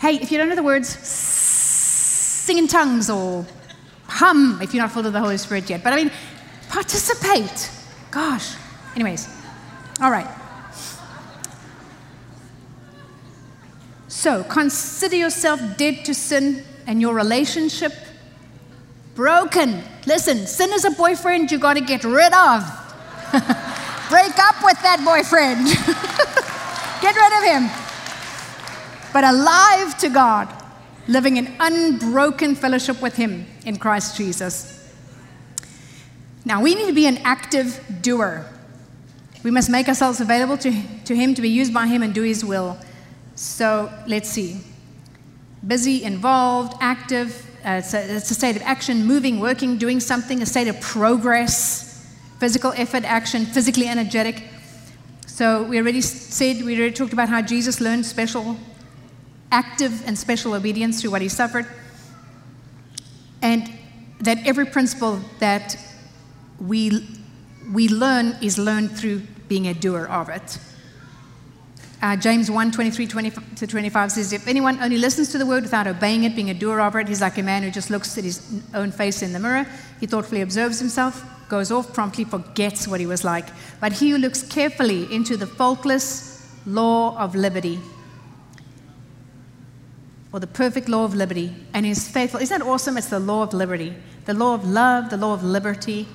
Hey, if you don't know the words, sing in tongues or hum if you're not full of the Holy Spirit yet. But I mean, participate. Gosh. Anyways, all right. So consider yourself dead to sin and your relationship broken. Listen, sin is a boyfriend you got to get rid of. Break up with that boyfriend. get rid of him. But alive to God living in unbroken fellowship with Him in Christ Jesus. Now, we need to be an active doer. We must make ourselves available to, to Him to be used by Him and do His will. So let's see. Busy, involved, active. Uh, it's, a, it's a state of action, moving, working, doing something, a state of progress, physical effort, action, physically energetic. So we already said, we already talked about how Jesus learned special active and special obedience through what he suffered, and that every principle that we, we learn is learned through being a doer of it. Uh, James 1 23 20 to 25 says, If anyone only listens to the word without obeying it, being a doer of it, he's like a man who just looks at his own face in the mirror. He thoughtfully observes himself. goes off promptly, forgets what he was like. But he who looks carefully into the faultless law of liberty, or the perfect law of liberty, and is faithful. Isn't that awesome? It's the law of liberty, the law of love, the law of liberty.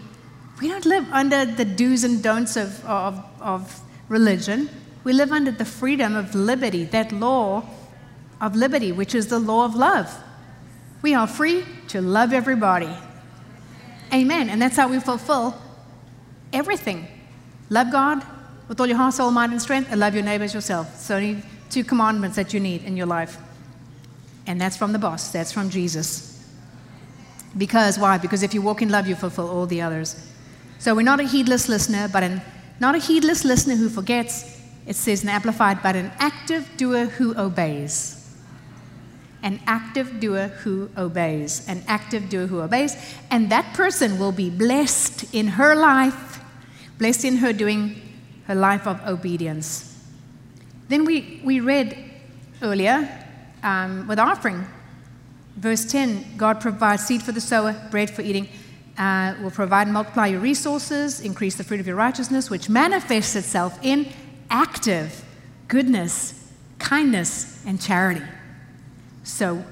We don't live under the do's and don'ts of, of, of religion. We live under the freedom of liberty, that law of liberty, which is the law of love. We are free to love everybody. Amen. And that's how we fulfill everything. Love God with all your heart, soul, mind, and strength, and love your neighbors yourself. So, only two commandments that you need in your life. And that's from the boss, that's from Jesus. Because, why? Because if you walk in love, you fulfill all the others. So, we're not a heedless listener, but an, not a heedless listener who forgets. It says in Amplified, but an active doer who obeys an active doer who obeys, an active doer who obeys, and that person will be blessed in her life, blessed in her doing her life of obedience. Then we, we read earlier um, with offering, verse 10 God provides seed for the sower, bread for eating, uh, will provide and multiply your resources, increase the fruit of your righteousness, which manifests itself in active goodness, kindness, and charity. So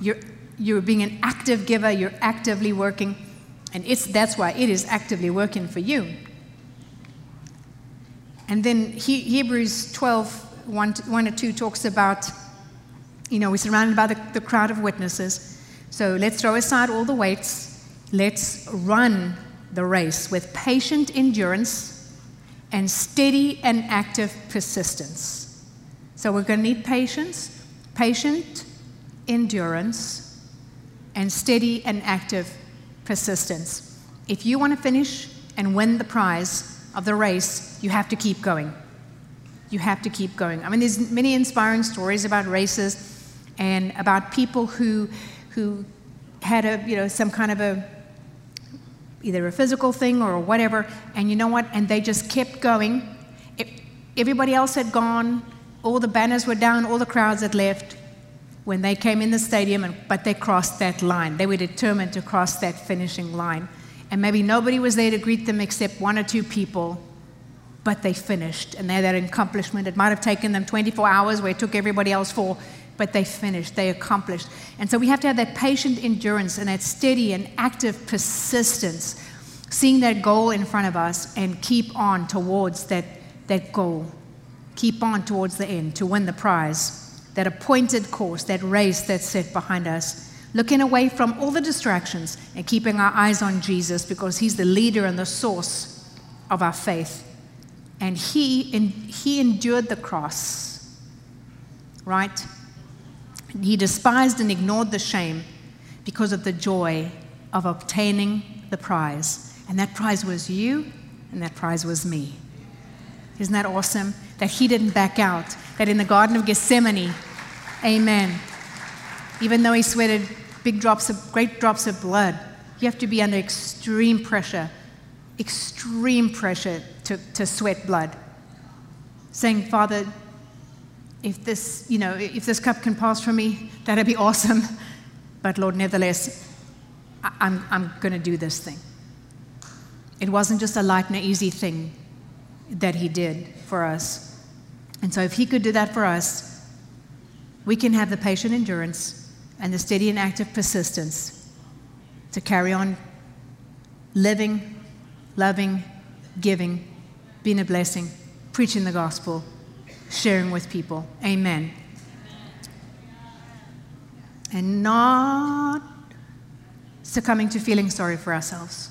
you're, you're being an active giver, you're actively working, and it's, that's why it is actively working for you. And then he, Hebrews 12, 1 to, 1 to 2 talks about, you know, we're surrounded by the, the crowd of witnesses. So let's throw aside all the weights. Let's run the race with patient endurance and steady and active persistence. So we're going to need patience, patient endurance, and steady and active persistence. If you want to finish and win the prize of the race, you have to keep going. You have to keep going. I mean, there's many inspiring stories about races and about people who, who had a, you know, some kind of a, either a physical thing or whatever, and you know what? And they just kept going. everybody else had gone, all the banners were down, all the crowds had left when they came in the stadium, and, but they crossed that line. They were determined to cross that finishing line. And maybe nobody was there to greet them except one or two people, but they finished. And they had that accomplishment. It might have taken them 24 hours where it took everybody else four, but they finished, they accomplished. And so we have to have that patient endurance and that steady and active persistence, seeing that goal in front of us and keep on towards that, that goal. Keep on towards the end to win the prize that appointed course, that race that's set behind us, looking away from all the distractions and keeping our eyes on Jesus because He's the leader and the source of our faith. And He, he endured the cross, right? He despised and ignored the shame because of the joy of obtaining the prize. And that prize was you, and that prize was me. Isn't that awesome? That he didn't back out, that in the Garden of Gethsemane, amen, even though he sweated big drops of, great drops of blood, you have to be under extreme pressure, extreme pressure to, to sweat blood. Saying, Father, if this, you know, if this cup can pass from me, that'd be awesome. But Lord, nevertheless, I'm, I'm going to do this thing. It wasn't just a light and easy thing that He did for us. And so, if He could do that for us, we can have the patient endurance and the steady and active persistence to carry on living, loving, giving, being a blessing, preaching the gospel, sharing with people. Amen. And not succumbing to feeling sorry for ourselves,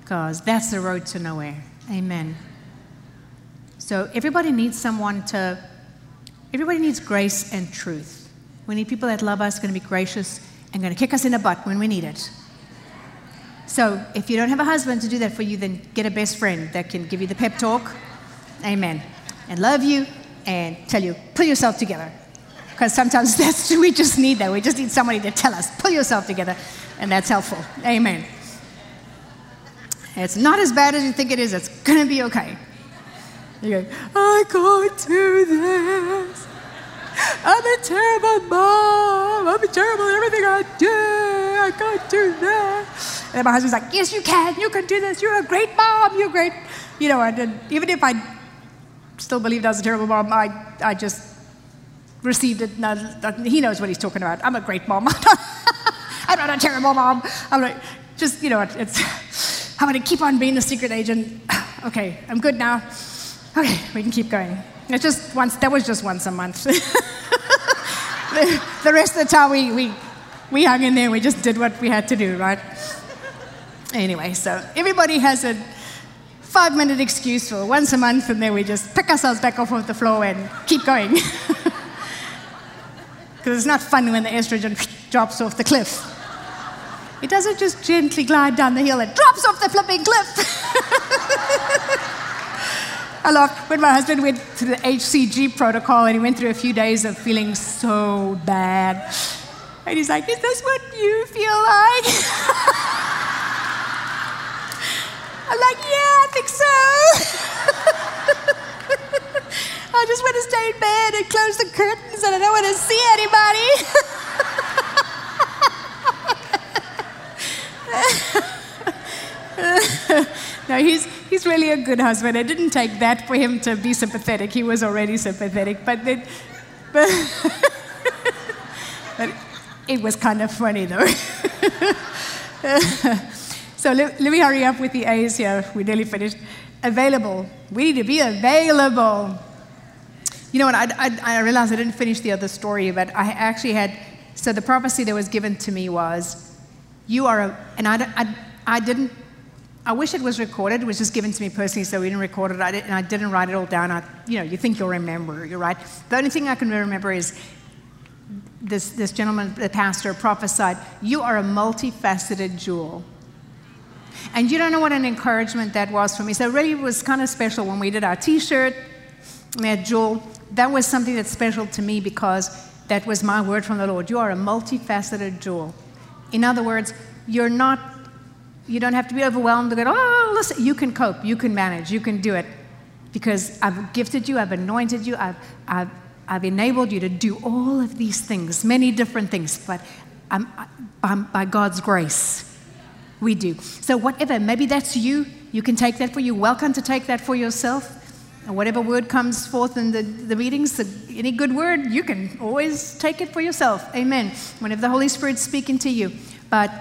because that's the road to nowhere. Amen. So everybody needs someone to, everybody needs grace and truth. We need people that love us, going to be gracious, and going to kick us in the butt when we need it. So if you don't have a husband to do that for you, then get a best friend that can give you the pep talk. Amen. And love you and tell you, pull yourself together. Because sometimes that's we just need that. We just need somebody to tell us, pull yourself together, and that's helpful. Amen. It's not as bad as you think it is. It's going to be okay. You go, I can't do this. I'm a terrible mom. I'm terrible at everything I do. I can't do that. And my husband's like, yes, you can. You can do this. You're a great mom. You're great. You know, and even if I still believe I was a terrible mom, I, I just received it. And he knows what he's talking about. I'm a great mom. I'm not a terrible mom. I'm like, just, you know, it's, I'm going to keep on being the secret agent. Okay, I'm good now. Okay, we can keep going. It's just once, that was just once a month. the, the rest of the time, we, we, we hung in there. We just did what we had to do, right? Anyway, so everybody has a five minute excuse for once a month, and then we just pick ourselves back off of the floor and keep going. Because it's not fun when the estrogen drops off the cliff. It doesn't just gently glide down the hill, it drops off the flipping cliff. I laughed when my husband went through the HCG protocol and he went through a few days of feeling so bad. And he's like, Is this what you feel like? I'm like, think so. I just want to stay in bed and close the curtains and I don't want to see anybody. no, he's, he's really a good husband. It didn't take that for him to be sympathetic. He was already sympathetic. But, then, but, but it was kind of funny, though. So let, let, me hurry up with the A's here. We nearly finished. Available. We need to be available. You know what? I, I, I realized I didn't finish the other story, but I actually had. So the prophecy that was given to me was, You are a. And I, I, I didn't I wish it was recorded. It was just given to me personally, so we didn't record it. I didn't, and I didn't write it all down. I, you know, you think you'll remember, you're right. The only thing I can remember is this, this gentleman, the pastor, prophesied, You are a multifaceted jewel. And you don't know what an encouragement that was for me. So really, it was kind of special when we did our t shirt, had Jewel. That was something that's special to me because that was my word from the Lord. You are a multifaceted jewel. In other words, you're not you don't have to be overwhelmed to go, oh, listen, you can cope, you can manage, you can do it. Because I've gifted you, I've anointed you, I've, I've, I've enabled you to do all of these things, many different things, but I'm, I'm, by God's grace, we do. So, whatever, maybe that's you, you can take that for you. Welcome to take that for yourself. And whatever word comes forth in the, the meetings, the, any good word, you can always take it for yourself. Amen. Whenever the Holy Spirit's speaking to you. But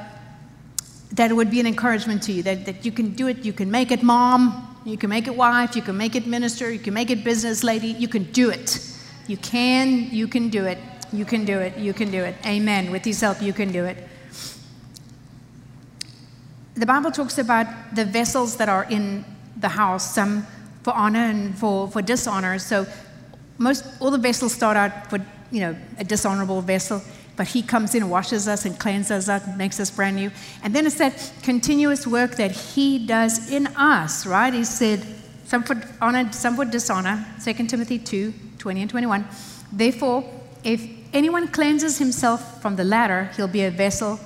that would be an encouragement to you that, that you can do it, you can make it mom, you can make it wife, you can make it minister, you can make it business lady, you can do it. You can, you can do it, you can do it, you can do it. Amen. With His help, you can do it. The Bible talks about the vessels that are in the house, some for honor and for, for dishonor. So most all the vessels start out for you know a dishonorable vessel but He comes in washes us and cleanses us and makes us brand new. And then it's that continuous work that He does in us, right? He said, some for honor, some for dishonor, 2 Timothy 2 20 and 21. Therefore, if anyone cleanses himself from the latter, he'll be a vessel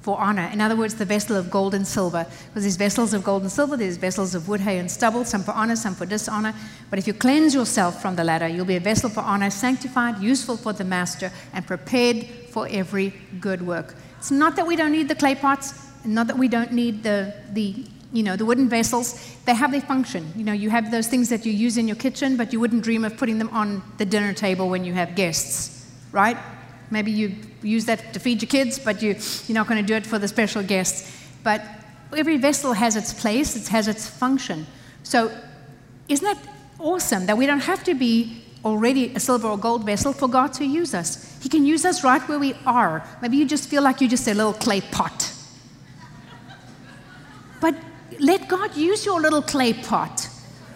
for honor. In other words, the vessel of gold and silver. Because there's vessels of gold and silver, there's vessels of wood, hay, and stubble, some for honor, some for dishonor. But if you cleanse yourself from the latter, you'll be a vessel for honor, sanctified, useful for the master, and prepared for every good work. It's not that we don't need the clay pots, not that we don't need the, the you know, the wooden vessels, they have their function. You know, you have those things that you use in your kitchen, but you wouldn't dream of putting them on the dinner table when you have guests, right? Maybe you use that to feed your kids, but you, you're not going to do it for the special guests. But every vessel has its place, it has its function. So, isn't that awesome that we don't have to be already a silver or gold vessel for God to use us? He can use us right where we are. Maybe you just feel like you're just a little clay pot. But let God use your little clay pot.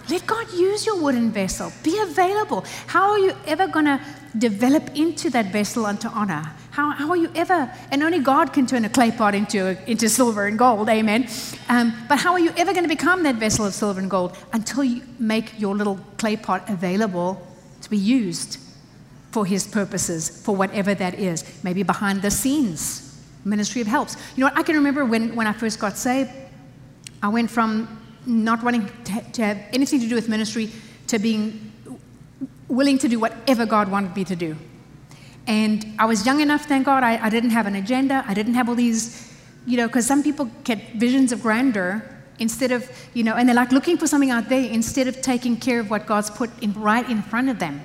Let God use your wooden vessel. Be available. How are you ever going to develop into that vessel unto honor? How, how are you ever, and only God can turn a clay pot into, into silver and gold, amen. Um, but how are you ever going to become that vessel of silver and gold until you make your little clay pot available to be used for His purposes, for whatever that is? Maybe behind the scenes, ministry of helps. You know what? I can remember when, when I first got saved, I went from not wanting to, to have anything to do with ministry to being willing to do whatever God wanted me to do. And I was young enough, thank God, I, I, didn't have an agenda. I didn't have all these you know, because some people get visions of grandeur instead of, you know, and they're like looking for something out there instead of taking care of what God's put in, right in front of them.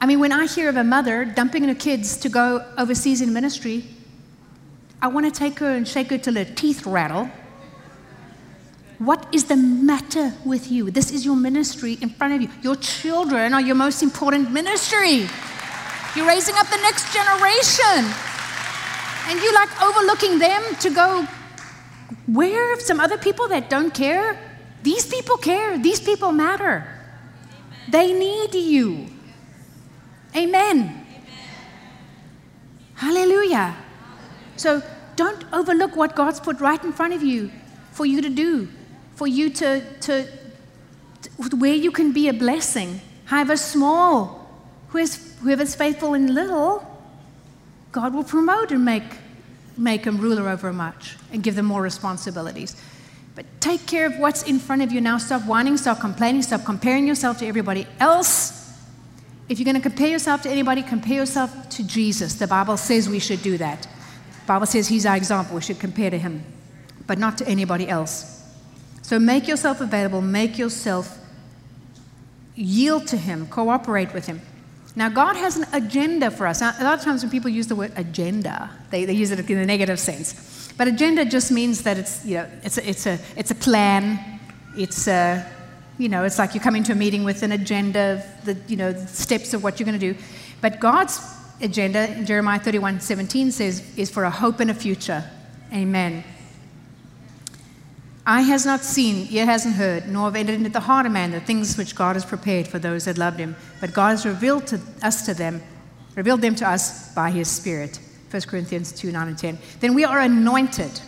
I mean, when I hear of a mother dumping her kids to go overseas in ministry, I want to take her and shake her till her teeth rattle. What is the matter with you? This is your ministry in front of you. Your children are your most important ministry. You're raising up the next generation. And you like overlooking them to go, where have some other people that don't care? These people care. These people matter. Amen. They need you. Amen. Amen. Hallelujah. So don't overlook what God's put right in front of you for you to do, for you to, to, to where you can be a blessing, however small. Whoever's faithful in little, God will promote and make, make them ruler over much and give them more responsibilities. But take care of what's in front of you now. Stop whining, stop complaining, stop comparing yourself to everybody else. If you're going to compare yourself to anybody, compare yourself to Jesus. The Bible says we should do that. The Bible says he's our example. We should compare to him, but not to anybody else. So make yourself available, make yourself yield to him, cooperate with him. Now, God has an agenda for us. Now, a lot of times when people use the word agenda, they, they use it in a negative sense. But agenda just means that it's, you know, it's, a, it's, a, it's a plan, it's a, you know, it's like you come into a meeting with an agenda the, you know, the steps of what you're going to do. But God's agenda in Jeremiah 31 17 says, is for a hope and a future. Amen. Eye has not seen, ear hasn't heard, nor have entered into the heart of man the things which God has prepared for those that loved him. But God has revealed to us to them, revealed them to us by his Spirit. 1 Corinthians 2 9 and 10. Then we are anointed.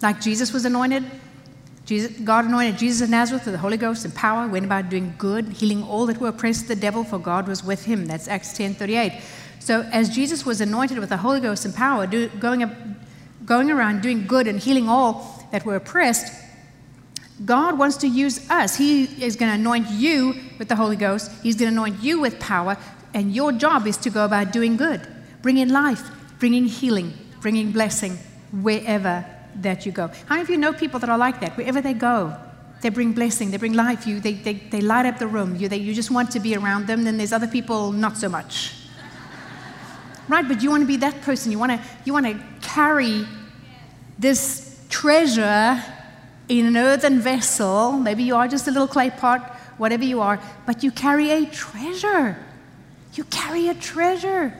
Like Jesus was anointed, Jesus, God anointed Jesus of Nazareth with the Holy Ghost and power, went about doing good, healing all that were oppressed of the devil, for God was with him. That's Acts 10 38. So as Jesus was anointed with the Holy Ghost and power, do, going, going around doing good and healing all that were oppressed, God wants to use us. He is going to anoint you with the Holy Ghost, He's going to anoint you with power, and your job is to go about doing good, bringing life, bringing healing, bringing blessing wherever that you go. How many of you know people that are like that? Wherever they go, they bring blessing, they bring life. You, they, they, they light up the room. You, they, you just want to be around them. Then there's other people, not so much. right? But you want to be that person. You want to, you want to carry this treasure in an earthen vessel. Maybe you are just a little clay pot, whatever you are, but you carry a treasure. You carry a treasure.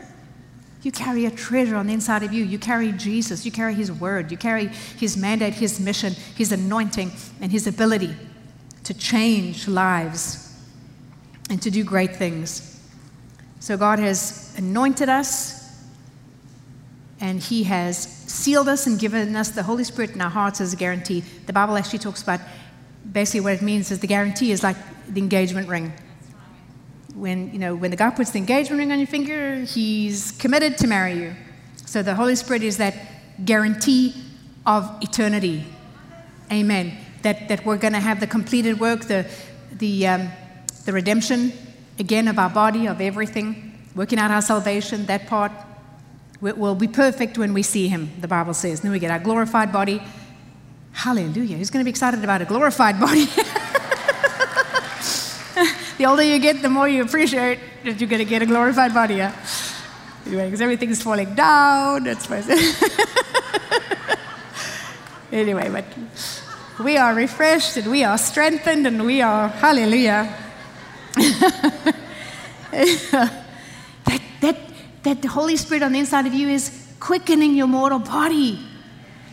You carry a treasure on the inside of you. You carry Jesus. You carry His word. You carry His mandate, His mission, His anointing, and His ability to change lives and to do great things. So God has anointed us and He has sealed us and given us the Holy Spirit in our hearts as a guarantee. The Bible actually talks about basically what it means is the guarantee is like the engagement ring. When, you know, when the guy puts the engagement ring on your finger, he's committed to marry you. So the Holy Spirit is that guarantee of eternity. Amen. That, that we're going to have the completed work, the, the, um, the redemption, again, of our body, of everything, working out our salvation, that part, We'll be perfect when we see him, the Bible says. Then we get our glorified body. Hallelujah. Who's going to be excited about a glorified body? the older you get, the more you appreciate that you're going to get a glorified body. Yeah? Anyway, because everything's falling down. That's why. anyway, but we are refreshed and we are strengthened and we are, hallelujah. that, the Holy Spirit on the inside of you is quickening your mortal body.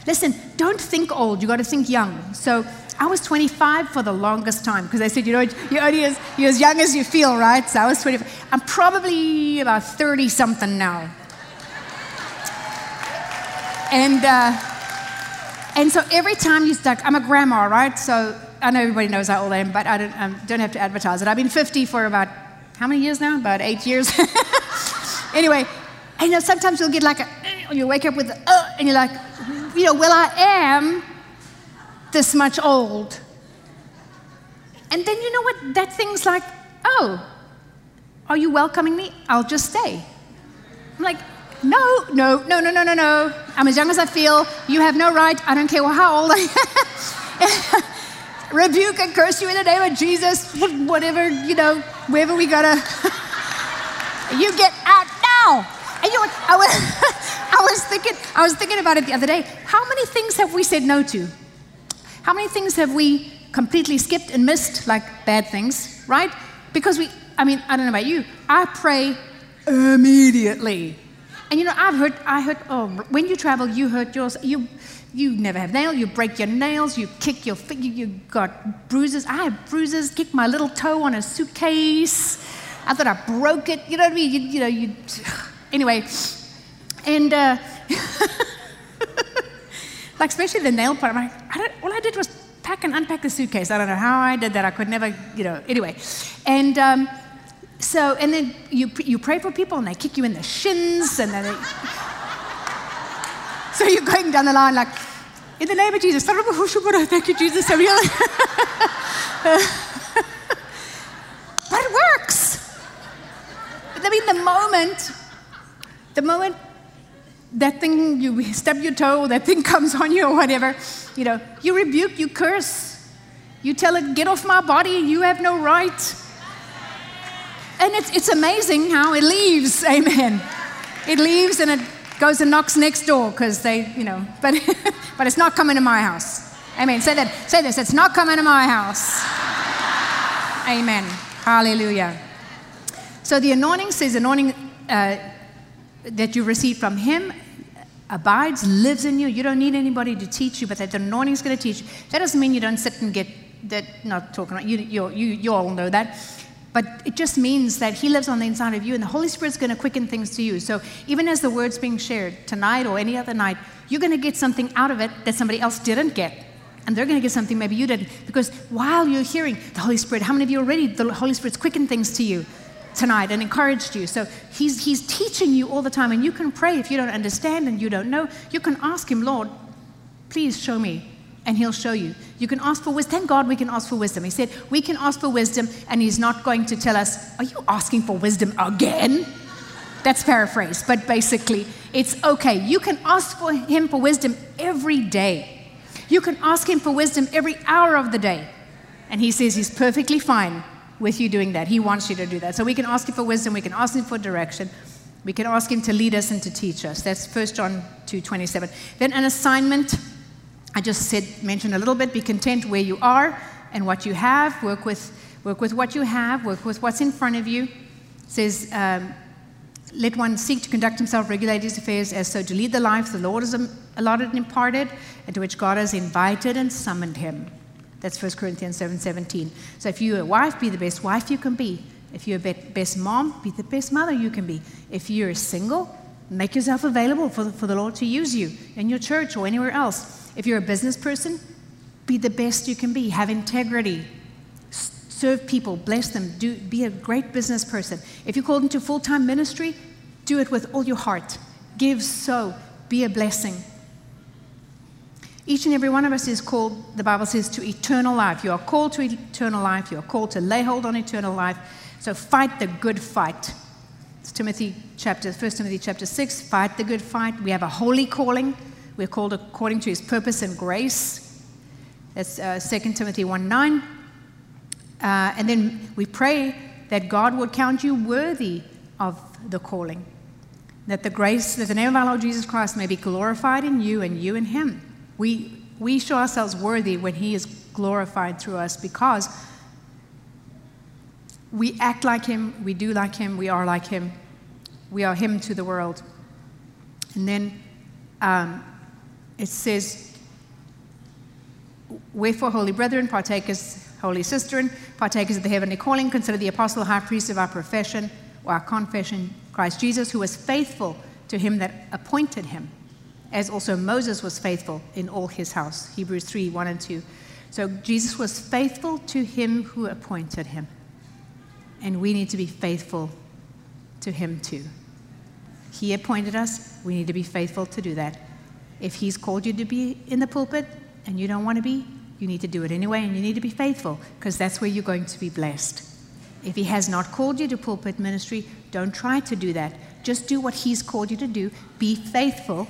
Listen, don't think old, you got to think young. So I was 25 for the longest time because they said, you know, you're only as, you're as young as you feel, right? So I was 25. I'm probably about 30 something now. And, uh, and so every time you start, I'm a grandma, right? So I know everybody knows how old I am, but I don't, um, don't have to advertise it. I've been 50 for about, how many years now? About eight years. Anyway, I know sometimes you'll get like a, you wake up with, a, uh, and you're like, you know, well, I am this much old. And then you know what? That thing's like, oh, are you welcoming me? I'll just stay. I'm like, no, no, no, no, no, no, no. I'm as young as I feel. You have no right. I don't care how old I am. Rebuke and curse you in the name of Jesus. Whatever, you know, wherever we gotta. you get out now. And you know what? I was, I was thinking, I was thinking about it the other day. How many things have we said no to? How many things have we completely skipped and missed, like bad things, right? Because we, I mean, I don't know about you. I pray immediately. And you know, I've heard, I heard, oh, when you travel, you hurt yours, you, you never have nails, you break your nails, you kick your feet, you, got bruises. I have bruises, kicked my little toe on a suitcase. I thought I broke it, you know what I mean? You, you know, you, anyway. And, uh, like, especially the nail part, I'm like, I don't, all I did was pack and unpack the suitcase. I don't know how I did that. I could never, you know, anyway. And, um, so, and then you, you pray for people and they kick you in the shins and then they, so you're going down the line like, in the name of Jesus, thank you, Jesus. but it works. I mean, the moment, the moment that thing, you stub your toe, that thing comes on you or whatever, you know, you rebuke, you curse, you tell it, get off my body, you have no right. And it's, it's amazing how it leaves, amen. It leaves and it goes and knocks next door because they, you know, but, but it's not coming to my house. Amen. Say that, say this, it's not coming to my house. Amen. Hallelujah. So the anointing says, anointing uh, that you receive from Him abides, lives in you. You don't need anybody to teach you, but that anointing is going to teach you. That doesn't mean you don't sit and get that. Not talking about you. You, you, you all know that. But it just means that He lives on the inside of you, and the Holy Spirit's going to quicken things to you. So even as the word's being shared tonight or any other night, you're going to get something out of it that somebody else didn't get. And they're going to get something maybe you didn't. Because while you're hearing the Holy Spirit, how many of you already, the Holy Spirit's quickened things to you tonight and encouraged you? So he's, he's teaching you all the time. And you can pray if you don't understand and you don't know. You can ask Him, Lord, please show me and he'll show you. You can ask for wisdom. Thank God we can ask for wisdom. He said, We can ask for wisdom, and he's not going to tell us, Are you asking for wisdom again? That's paraphrase, but basically, it's okay. You can ask for him for wisdom every day. You can ask him for wisdom every hour of the day. And he says he's perfectly fine with you doing that. He wants you to do that. So we can ask him for wisdom, we can ask him for direction. We can ask him to lead us and to teach us. That's 1 John 2 27. Then an assignment I just said, mentioned a little bit, be content where you are and what you have. Work with, work with what you have, work with what's in front of you. It says, um, let one seek to conduct himself, regulate his affairs as so to lead the life the Lord has allotted and imparted, and to which God has invited and summoned him. That's 1 Corinthians 7:17. So if you're a wife, be the best wife you can be. If you're a best mom, be the best mother you can be. If you're single, make yourself available for, for the Lord to use you in your church or anywhere else. If you're a business person, be the best you can be. Have integrity. Serve people, bless them, do, be a great business person. If you're called into full time ministry, do it with all your heart. Give so, be a blessing. Each and every one of us is called, the Bible says, to eternal life. You are called to eternal life. You are called to lay hold on eternal life. So fight the good fight. It's Timothy chapter, 1 Timothy chapter 6. Fight the good fight. We have a holy calling. We're called according to his purpose and grace. That's uh, 2 Timothy 1 9. Uh, and then we pray that God would count you worthy of the calling. That the grace, that the name of our Lord Jesus Christ may be glorified in you and you in him. We, we show ourselves worthy when he is glorified through us because we act like him, we do like him, we are like him. We are him to the world. And then um, it says, Wherefore, holy brethren, partakers, holy sister, partakers of the heavenly calling, consider the apostle, high priest of our profession, or our confession, Christ Jesus, who was faithful to him that appointed him, as also Moses was faithful in all his house. Hebrews 3 1 and 2. So Jesus was faithful to him who appointed him. And we need to be faithful to him too. He appointed us, we need to be faithful to do that. If He's called you to be in the pulpit and you don't want to be, you need to do it anyway and you need to be faithful because that's where you're going to be blessed. If He has not called you to pulpit ministry, don't try to do that. Just do what He's called you to do. Be faithful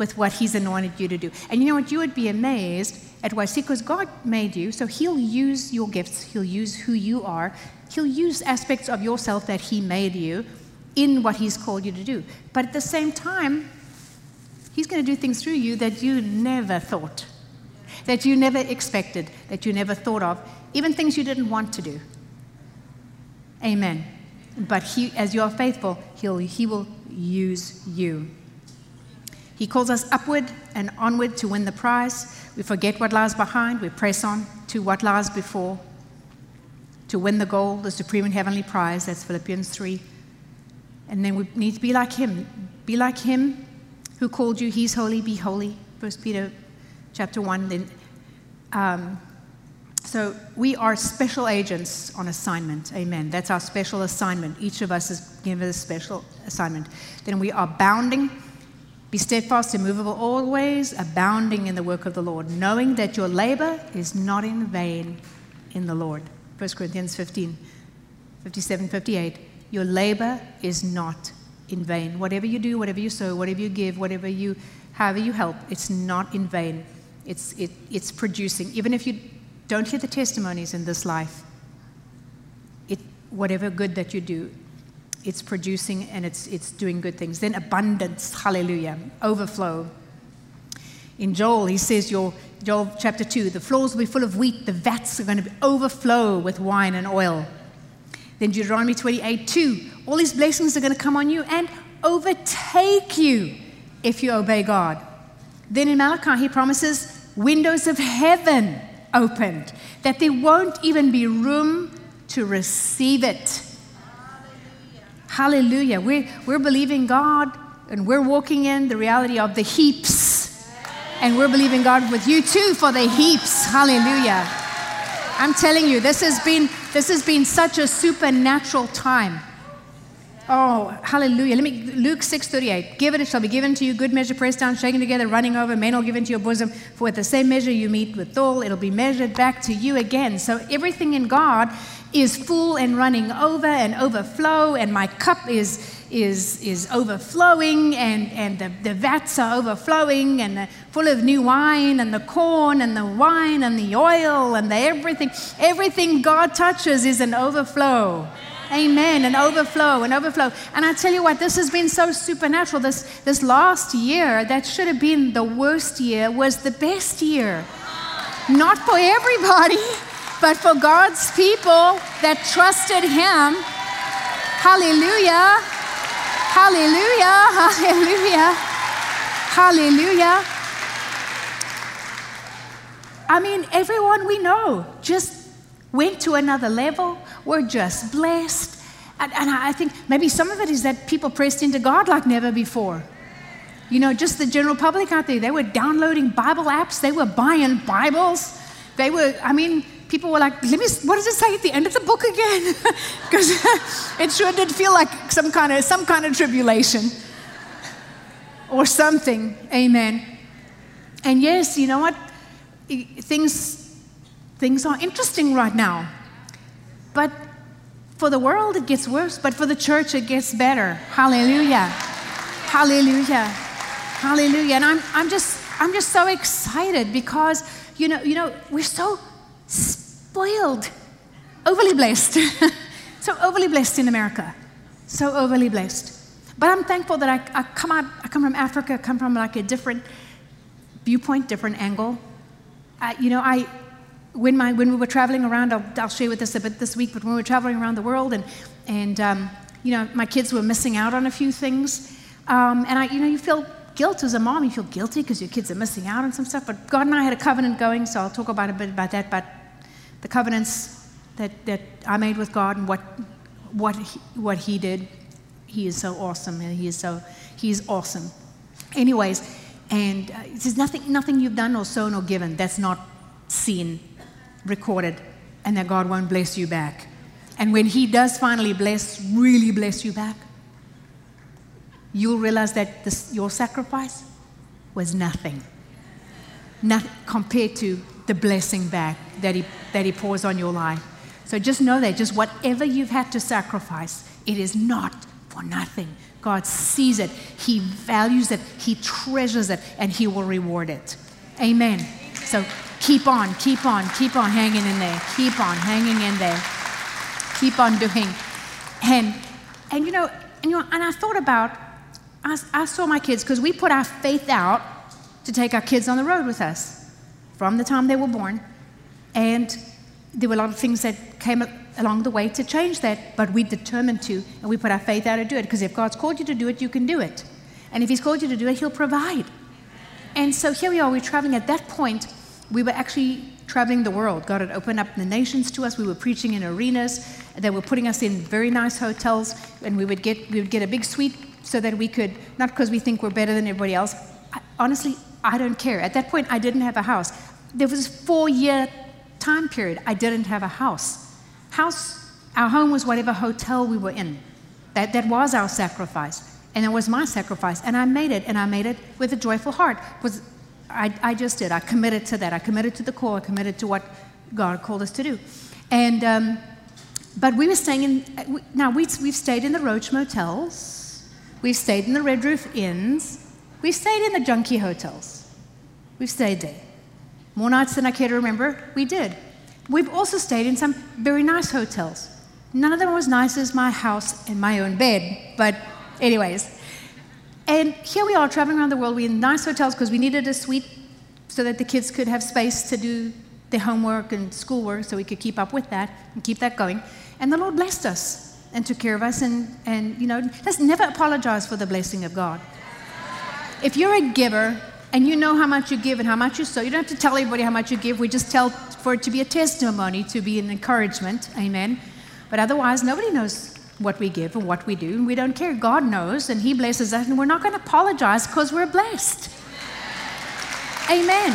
with what He's anointed you to do. And you know what? You would be amazed at why. Because God made you, so He'll use your gifts, He'll use who you are, He'll use aspects of yourself that He made you in what He's called you to do. But at the same time, He's going to do things through you that you never thought, that you never expected, that you never thought of, even things you didn't want to do. Amen. But he, as you are faithful, he'll, he will use you. He calls us upward and onward to win the prize. We forget what lies behind, we press on to what lies before to win the goal, the supreme and heavenly prize. That's Philippians 3. And then we need to be like him. Be like him who called you. He's holy, be holy. First Peter chapter 1. Then, um, so we are special agents on assignment. Amen. That's our special assignment. Each of us is given a special assignment. Then we are bounding be steadfast, immovable always, abounding in the work of the Lord, knowing that your labor is not in vain in the Lord. 1 Corinthians 15, 57, 58. Your labor is not in vain. Whatever you do, whatever you sow, whatever you give, whatever you, however you help, it's not in vain. It's, it, it's producing. Even if you don't hear the testimonies in this life, it, whatever good that you do, it's producing and it's, it's doing good things. Then abundance, hallelujah, overflow. In Joel, he says, your, Joel chapter 2, the floors will be full of wheat, the vats are going to overflow with wine and oil. Then Deuteronomy 28, 2, all these blessings are going to come on you and overtake you if you obey God. Then in Malachi, he promises windows of heaven opened, that there won't even be room to receive it. Hallelujah. We're, we're believing God and we're walking in the reality of the heaps. And we're believing God with you too for the heaps. Hallelujah. I'm telling you, this has been, this has been such a supernatural time. Oh, hallelujah. Let me Luke 6:38. Give it, it shall be given to you, good measure, pressed down, shaken together, running over, men will give into your bosom. For with the same measure you mete with withal, it'll be measured back to you again. So everything in God is full and running over and overflow, and my cup is is, is overflowing, and, and the, the vats are overflowing, and full of new wine, and the corn, and the wine, and the oil, and the everything. Everything God touches is an overflow. Amen. An overflow, an overflow. And I tell you what, this has been so supernatural. This, this last year, that should have been the worst year, was the best year. Not for everybody but for God's people that trusted Him. Hallelujah. Hallelujah. Hallelujah. Hallelujah. I mean, everyone we know just went to another level. We're just blessed. And, and, I think maybe some of it is that people pressed into God like never before. You know, just the general public out there, they were downloading Bible apps, they were buying Bibles. They were, I mean, people were like, let me, what does it say at the end of the book again? Because it sure did feel like some kind of, some kind of tribulation or something. Amen. And yes, you know what? Things, things are interesting right now. But for the world, it gets worse, but for the church, it gets better. Hallelujah. Hallelujah. Hallelujah. And I'm, I'm, just, I'm just so excited because, you know, you know, we're so spoiled, overly blessed. so overly blessed in America. So overly blessed. But I'm thankful that I, I, come out, I come from Africa, come from like a different viewpoint, different angle. You know, I, when, my, when we were traveling around, I'll, I'll share with this a bit this week, but when we were traveling around the world and, and um, you know, my kids were missing out on a few things. Um, and I, you know, you feel guilt as a mom. You feel guilty because your kids are missing out on some stuff. But God and I had a covenant going, so I'll talk about a bit about that. But the covenants that, that I made with God and what, what, he, what He did. He is so awesome, and He is so He's awesome. Anyways, and uh, there's nothing, nothing you've done or sown or given that's not seen, recorded, and that God won't bless you back. And when He does finally bless, really bless you back, you'll realize that this, your sacrifice was nothing, not compared to the blessing back that he, that he pours on your life. So just know that, just whatever you've had to sacrifice, it is not for nothing. God sees it, He values it, He treasures it, and He will reward it. Amen. So keep on, keep on, keep on hanging in there, keep on hanging in there, keep on doing. And, and you know, and, you know, and I thought about, I, I saw my kids, because we put our faith out to take our kids on the road with us from the time they were born. And there were a lot of things that came along the way to change that, but we determined to, and we put our faith out to do it. Because if God's called you to do it, you can do it. And if He's called you to do it, He'll provide. And so here we are, we're traveling. At that point, we were actually traveling the world. God had opened up the nations to us. We were preaching in arenas. They were putting us in very nice hotels, and we would get, we would get a big suite so that we could, not because we think we're better than everybody else. I, honestly, I don't care. At that point, I didn't have a house. There was a four year time period. I didn't have a house. House, our home was whatever hotel we were in. That, that was our sacrifice. And it was my sacrifice. And I made it, and I made it with a joyful heart. Was I, I just did. I committed to that. I committed to the call. I committed to what God called us to do. And, um, but we were staying in, now we, we've stayed in the Roach motels. We've stayed in the Red Roof Inns. We've stayed in the junkie hotels. We've stayed there. More nights than I care to remember, we did. We've also stayed in some very nice hotels. None of them were as nice as my house and my own bed, but, anyways. And here we are traveling around the world. We're in nice hotels because we needed a suite so that the kids could have space to do their homework and schoolwork so we could keep up with that and keep that going. And the Lord blessed us and took care of us. And, and you know, let's never apologize for the blessing of God. If you're a giver and you know how much you give and how much you sow, you don't have to tell everybody how much you give. We just tell for it to be a testimony, to be an encouragement. Amen. But otherwise, nobody knows what we give and what we do, and we don't care. God knows, and He blesses us, and we're not going to apologize because we're blessed. Amen.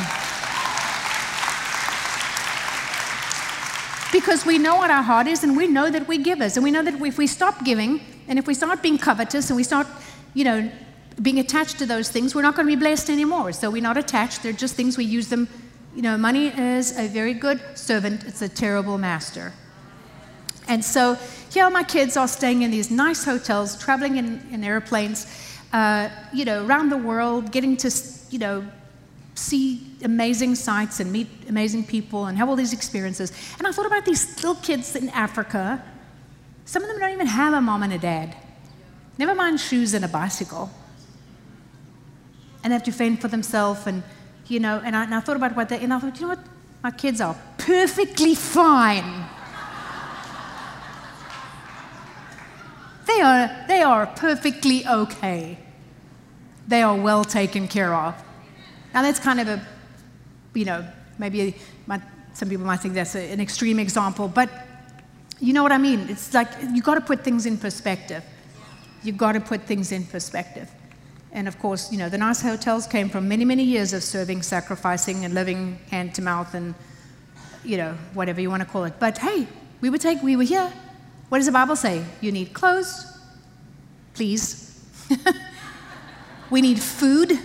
Because we know what our heart is, and we know that we give us, and we know that if we stop giving, and if we start being covetous, and we start, you know, being attached to those things, we're not going to be blessed anymore. So we're not attached. They're just things we use them. You know, money is a very good servant, it's a terrible master. And so here my kids are staying in these nice hotels, traveling in, in airplanes, uh, you know, around the world, getting to, you know, see amazing sights and meet amazing people and have all these experiences. And I thought about these little kids in Africa. Some of them don't even have a mom and a dad. Never mind shoes and a bicycle and they have to fend for themselves. And, you know, and I, and I thought about what they, and I thought, you know what? My kids are perfectly fine. they, are, they are perfectly okay. They are well taken care of. Now, that's kind of a, you know, maybe my, some people might think that's a, an extreme example, but you know what I mean? It's like you've got to put things in perspective. You've got to put things in perspective. And of course, you know, the nice hotels came from many, many years of serving, sacrificing, and living hand to mouth and, you know, whatever you want to call it. But hey, we would take, we were here. What does the Bible say? You need clothes, please. we need food.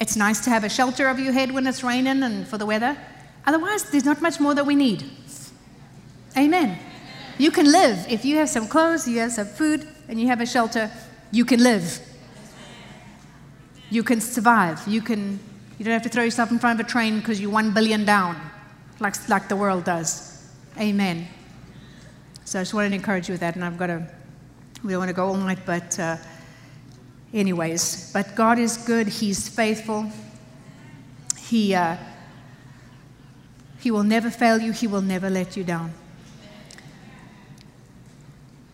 It's nice to have a shelter over your head when it's raining and for the weather. Otherwise, there's not much more that we need. Amen. You can live. If you have some clothes, you have some food, and you have a shelter, you can live. You can survive. You, can, you don't have to throw yourself in front of a train because you're one billion down, like, like the world does. Amen. So I just wanted to encourage you with that, and I've got to, we don't want to go all night, but uh, anyways. But God is good, He's faithful. He, uh, he will never fail you, He will never let you down.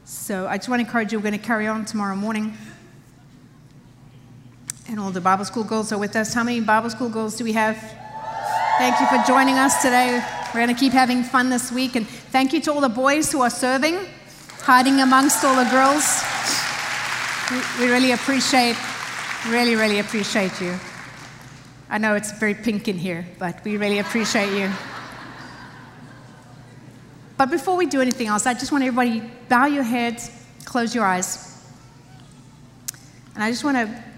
So I just want to encourage you, we're going to carry on tomorrow morning. And all the Bible school girls are with us. How many Bible school girls do we have? Thank you for joining us today. We're going to keep having fun this week. And thank you to all the boys who are serving, hiding amongst all the girls. We, really appreciate, really, really appreciate you. I know it's very pink in here, but we really appreciate you. But before we do anything else, I just want everybody bow your heads, close your eyes. And I just want to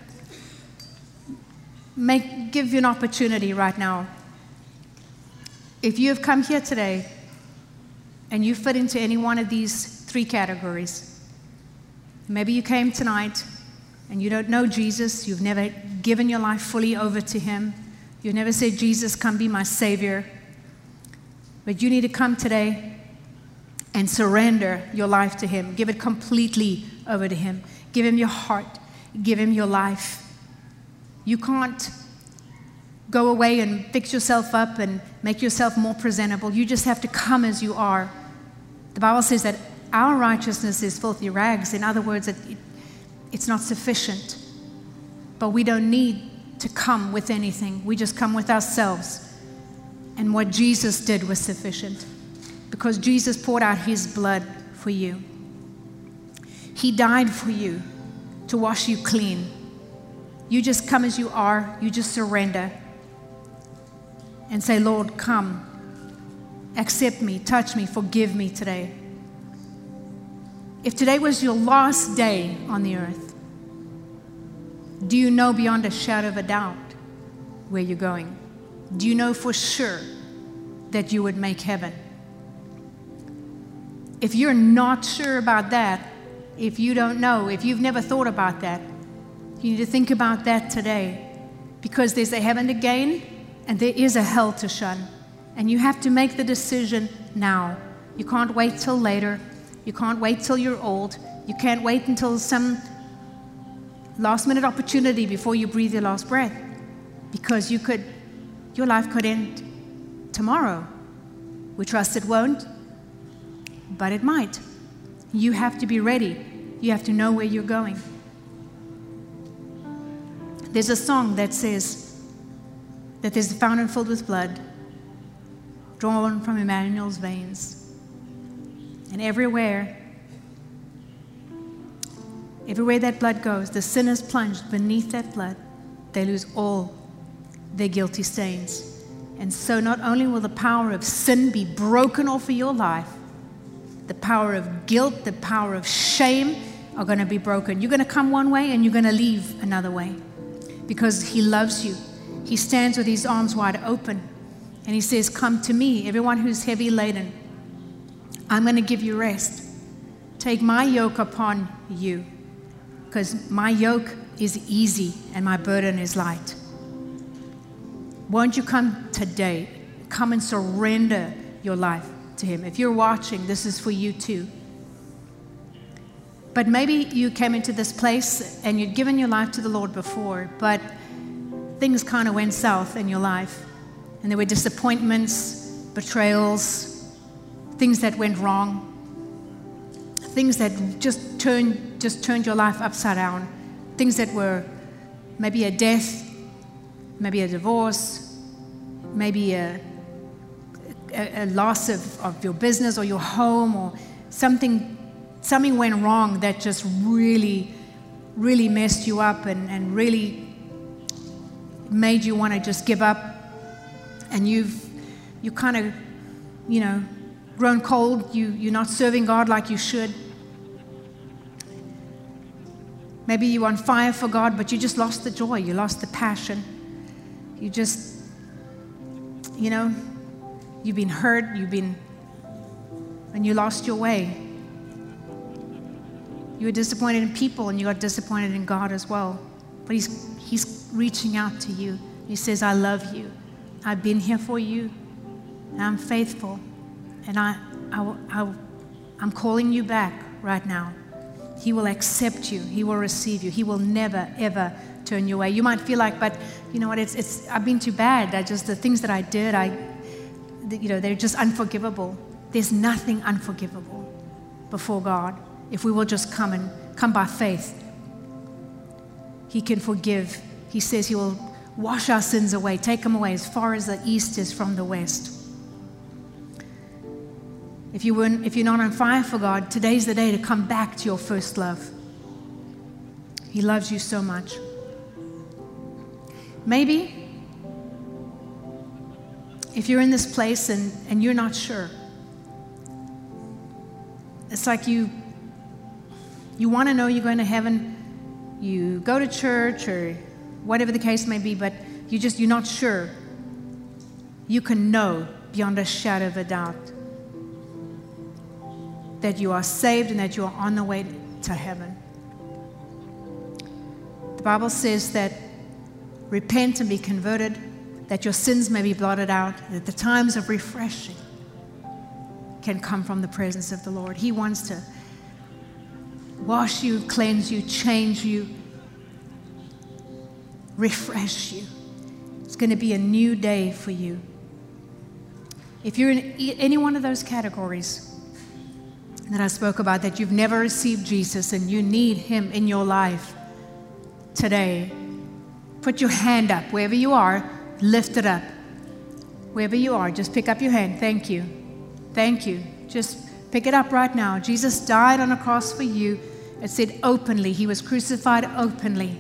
make, give you an opportunity right now. If you have come here today and you fit into any one of these three categories, Maybe you came tonight and you don't know Jesus. You've never given your life fully over to Him. You've never said, Jesus, come be my Savior. But you need to come today and surrender your life to Him. Give it completely over to Him. Give Him your heart. Give Him your life. You can't go away and fix yourself up and make yourself more presentable. You just have to come as you are. The Bible says that our righteousness is filthy rags. In other words, it, it, it's not sufficient. But we don't need to come with anything, we just come with ourselves. And what Jesus did was sufficient because Jesus poured out his blood for you. He died for you to wash you clean. You just come as you are, you just surrender and say, Lord, come, accept me, touch me, forgive me today. If today was your last day on the earth, do you know beyond a shadow of a doubt where you're going? Do you know for sure that you would make heaven? If you're not sure about that, if you don't know, if you've never thought about that, you need to think about that today because there's a heaven to gain and there is a hell to shun. And you have to make the decision now. You can't wait till later. You can't wait till you're old. You can't wait until some last minute opportunity before you breathe your last breath because you could your life could end tomorrow. We trust it won't, but it might. You have to be ready. You have to know where you're going. There's a song that says that there's a fountain filled with blood drawn from Emmanuel's veins. And everywhere, everywhere that blood goes, the sinners plunged beneath that blood, they lose all their guilty stains. And so, not only will the power of sin be broken off of your life, the power of guilt, the power of shame are going to be broken. You're going to come one way and you're going to leave another way because He loves you. He stands with His arms wide open and He says, Come to me, everyone who's heavy laden. I'm going to give you rest. Take my yoke upon you because my yoke is easy and my burden is light. Won't you come today? Come and surrender your life to Him. If you're watching, this is for you too. But maybe you came into this place and you'd given your life to the Lord before, but things kind of went south in your life. And there were disappointments, betrayals, things that went wrong, things that just turned, just turned your life upside down, things that were maybe a death, maybe a divorce, maybe a, a, a loss of, of your business or your home or something, something went wrong that just really, really messed you up and, and really made you want to just give up. And you've, you kind of, you know, grown cold. You, you're not serving God like you should. Maybe you're on fire for God, but you just lost the joy. You lost the passion. You just, you know, you've been hurt, you've been, and you lost your way. You were disappointed in people and you got disappointed in God as well. But He's, he's reaching out to you. He says, I love you. I've been here for you. And I'm faithful. And I, I, I, I'm calling you back right now. He will accept you. He will receive you. He will never, ever turn you away. You might feel like, but you know what? It's, it's, I've been too bad. I just, the things that I did, I, you know, they're just unforgivable. There's nothing unforgivable before God if we will just come and come by faith. He can forgive. He says He will wash our sins away, take them away as far as the east is from the west. If, you weren't, if you're not on fire for God, today's the day to come back to your first love. He loves you so much. Maybe if you're in this place and, and you're not sure, it's like you you want to know you're going to heaven, you go to church or whatever the case may be, but you just you're not sure. You can know beyond a shadow of a doubt that you are saved and that you are on the way to heaven. The Bible says that repent and be converted, that your sins may be blotted out, that the times of refreshing can come from the presence of the Lord. He wants to wash you, cleanse you, change you, refresh you. It's going to be a new day for you. If you're in any one of those categories that I spoke about, that you've never received Jesus and you need Him in your life today, put your hand up wherever you are, lift it up. Wherever you are, just pick up your hand. Thank you. Thank you. Just pick it up right now. Jesus died on a cross for you. It said openly, He was crucified openly.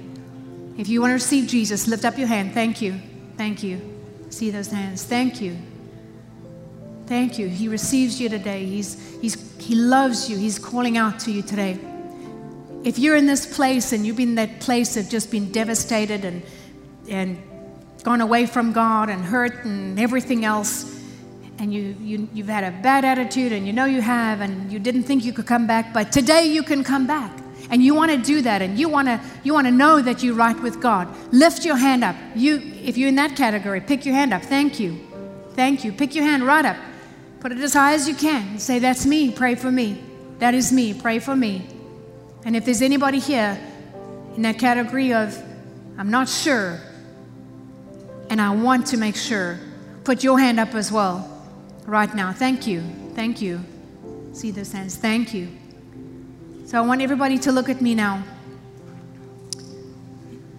If you want to receive Jesus, lift up your hand. Thank you. Thank you. See those hands. Thank you. Thank you. He receives you today. He's, he's, he loves you. He's calling out to you today. If you're in this place and you've been in that place of just being devastated and, and gone away from God and hurt and everything else, and you, you, you've had a bad attitude and you know you have, and you didn't think you could come back, but today you can come back. And you want to do that, and you want to you want to know that you're right with God. Lift your hand up. You, if you're in that category, pick your hand up. Thank you, thank you. Pick your hand right up. Put it as high as you can. Say, "That's me. Pray for me. That is me. Pray for me." And if there's anybody here in that category of, "I'm not sure," and I want to make sure, put your hand up as well right now. Thank you. Thank you. See those hands. Thank you. So I want everybody to look at me now.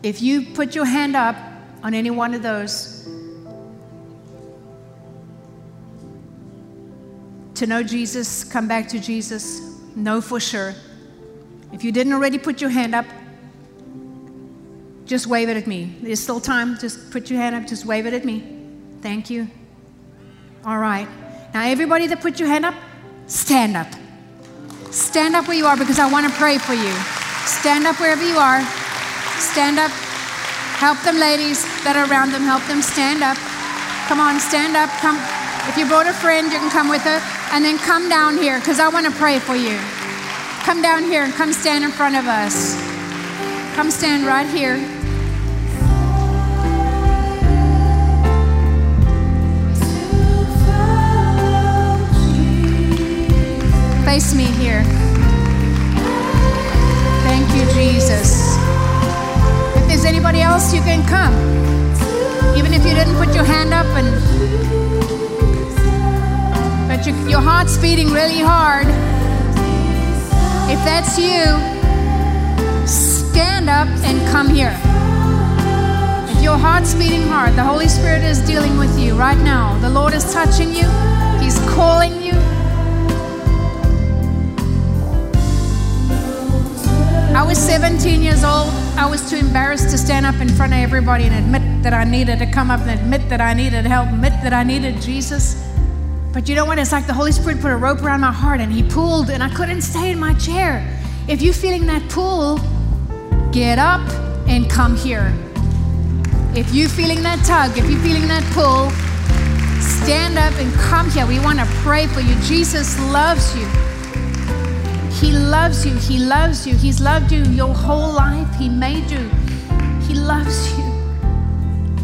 If you put your hand up on any one of those, to know Jesus, come back to Jesus, know for sure. If you didn't already put your hand up, just wave it at me. There's still time. Just put your hand up, just wave it at me. Thank you. All right. Now, everybody that put your hand up, stand up. Stand up where you are because I want to pray for you. Stand up wherever you are. Stand up. Help them, ladies that are around them. Help them stand up. Come on, stand up. Come. If you brought a friend, you can come with her. And then come down here because I want to pray for you. Come down here and come stand in front of us. Come stand right here. Face me here. Thank you, Jesus. If there's anybody else, you can come. Even if you didn't put your hand up and but your heart's beating really hard. If that's you, stand up and come here. If your heart's beating hard, the Holy Spirit is dealing with you right now. The Lord is touching you, He's calling you. I was 17 years old. I was too embarrassed to stand up in front of everybody and admit that I needed to come up and admit that I needed help, admit that I needed Jesus. But you know what? It's like the Holy Spirit put a rope around my heart and He pulled, and I couldn't stay in my chair. If you're feeling that pull, get up and come here. If you're feeling that tug, if you're feeling that pull, stand up and come here. We want to pray for you. Jesus loves you. He loves you. He loves you. He's loved you your whole life. He made you. He loves you.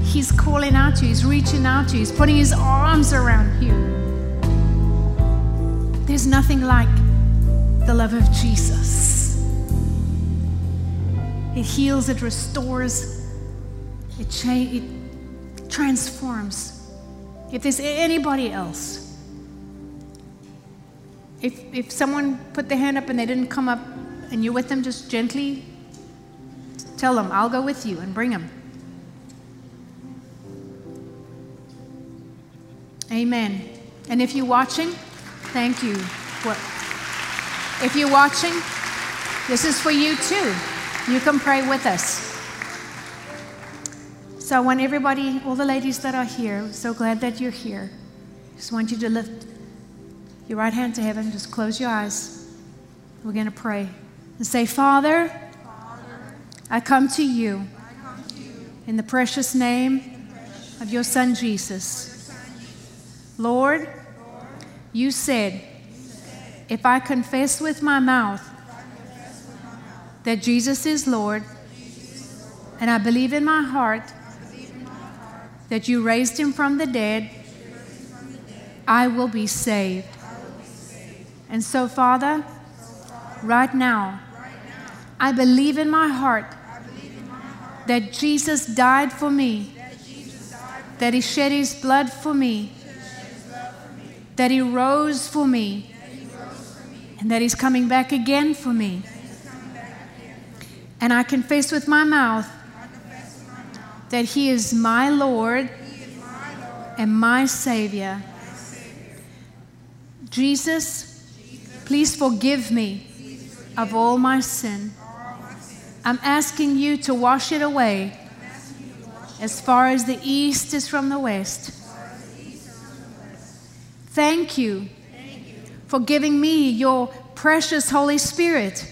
He's calling out to you. He's reaching out to you. He's putting his arms around you. There's nothing like the love of Jesus. It heals, it restores, it, cha- it transforms. If there's anybody else, if, if someone put their hand up and they didn't come up and you're with them, just gently tell them, I'll go with you and bring them. Amen. And if you're watching, thank you. If you're watching, this is for you too. You can pray with us. So I want everybody, all the ladies that are here, so glad that you're here. Just want you to lift your right hand to heaven, just close your eyes. We're going to pray and say, Father, Father I, come to you, I come to you in the precious name precious of your Son Jesus. Lord, Lord you, said, you said, if I confess with my mouth, my that Jesus is Lord, Jesus, And I believe in my heart that you raised him from the dead. I will be saved. And so, Father, right now, I believe in my heart that Jesus died for me, that he shed his blood for me, that he rose for me, and that he's coming back again for me. And I confess with my mouth that he is my Lord and my Savior. Jesus, please forgive me of all my sin. I'm asking you to wash it away as far as the east is from the west. Thank you for giving me your precious Holy Spirit.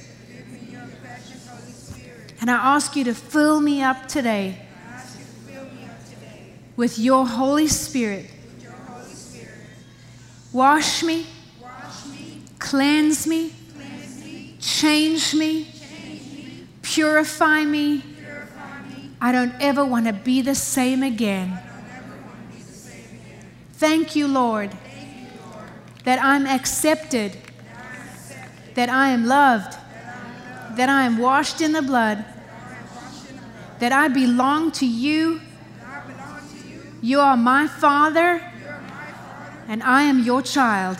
And I ask you to fill me up today with your Holy Spirit. Wash me, cleanse me, change me, purify me. I don't ever want to be the same again. Thank you, Lord, that I'm accepted, that I am loved, that I am washed in the blood, that I belong to you. You are my Father, and I am your child.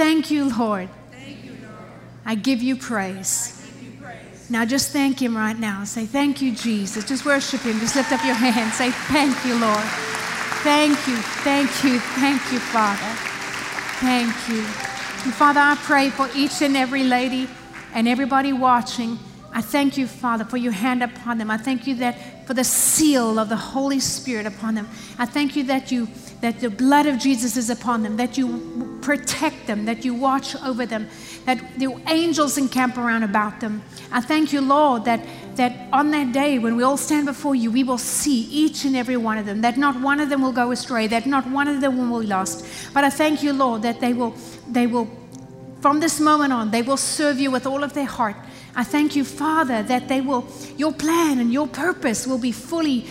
Thank you, Lord. Thank you, Lord. I give you praise. I give you praise. Now just thank Him right now. Say, Thank you, Jesus. Just worship Him. Just lift up your hands. Say, Thank you, Lord. Thank you, thank you, thank you, Father. Thank you. And Father, I pray for each and every lady and everybody watching. I thank you, Father, for your hand upon them. I thank you that for the seal of the Holy Spirit upon them. I thank you that you that the blood of Jesus is upon them, that you protect them, that you watch over them, that the angels encamp around about them. I thank you, Lord, that, that on that day when we all stand before you, we will see each and every one of them, that not one of them will go astray, that not one of them will be lost. But I thank you, Lord, that they will, they will, from this moment on, they will serve you with all of their heart. I thank you, Father, that they will, your plan and your purpose will be fully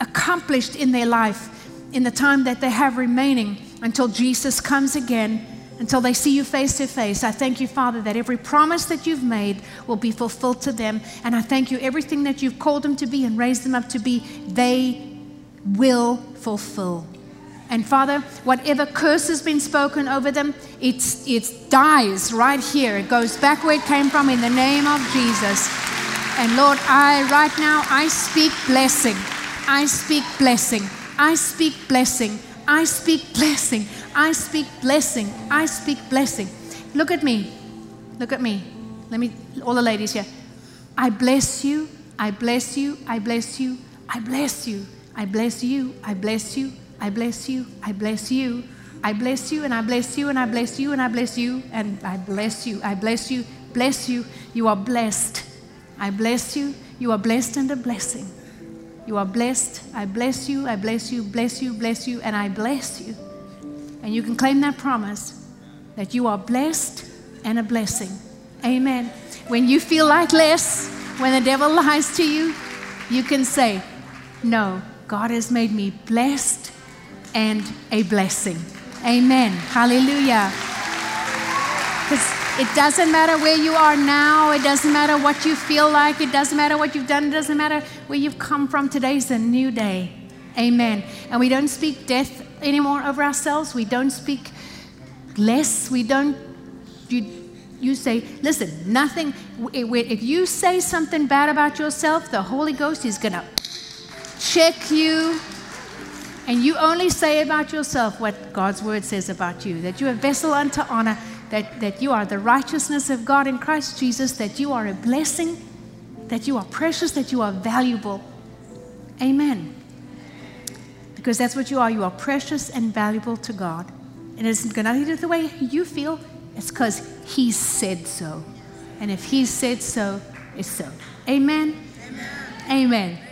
accomplished in their life in the time that they have remaining until Jesus comes again until they see you face to face. I thank you, Father, that every promise that you've made will be fulfilled to them. And I thank you, everything that you've called them to be and raised them up to be, they will fulfill. And Father, whatever curse has been spoken over them, it's, it dies right here. It goes back where it came from in the name of Jesus. And Lord, I right now, I speak blessing. I speak blessing. I speak blessing. I speak blessing. I speak blessing. I speak blessing. Look at me. Look at me. Let me, all the ladies here. I bless you. I bless you. I bless you. I bless you. I bless you. I bless you. I bless you. I bless you. I bless you and I bless you and I bless you and I bless you and I bless you. I bless you. Bless you. You are blessed. I bless you. You are blessed and a blessing. You are blessed. I bless you. I bless you. Bless you. Bless you. And I bless you. And you can claim that promise that you are blessed and a blessing. Amen. When you feel like less, when the devil lies to you, you can say, No, God has made me blessed and a blessing. Amen. Hallelujah. It doesn't matter where you are now, it doesn't matter what you feel like, it doesn't matter what you've done, it doesn't matter where you've come from. Today's a new day. Amen. And we don't speak death anymore over ourselves. We don't speak less. We don't, you, you say, listen, nothing, if you say something bad about yourself, the Holy Ghost is going to check you. And you only say about yourself what God's word says about you that you're a vessel unto honor, that, that you are the righteousness of God in Christ Jesus, that you are a blessing, that you are precious, that you are valuable. Amen because that's what you are. You are precious and valuable to God. And it's nothing to do with the way you feel, it's because He said so. And if He said so, it's so. Amen. Amen. Amen.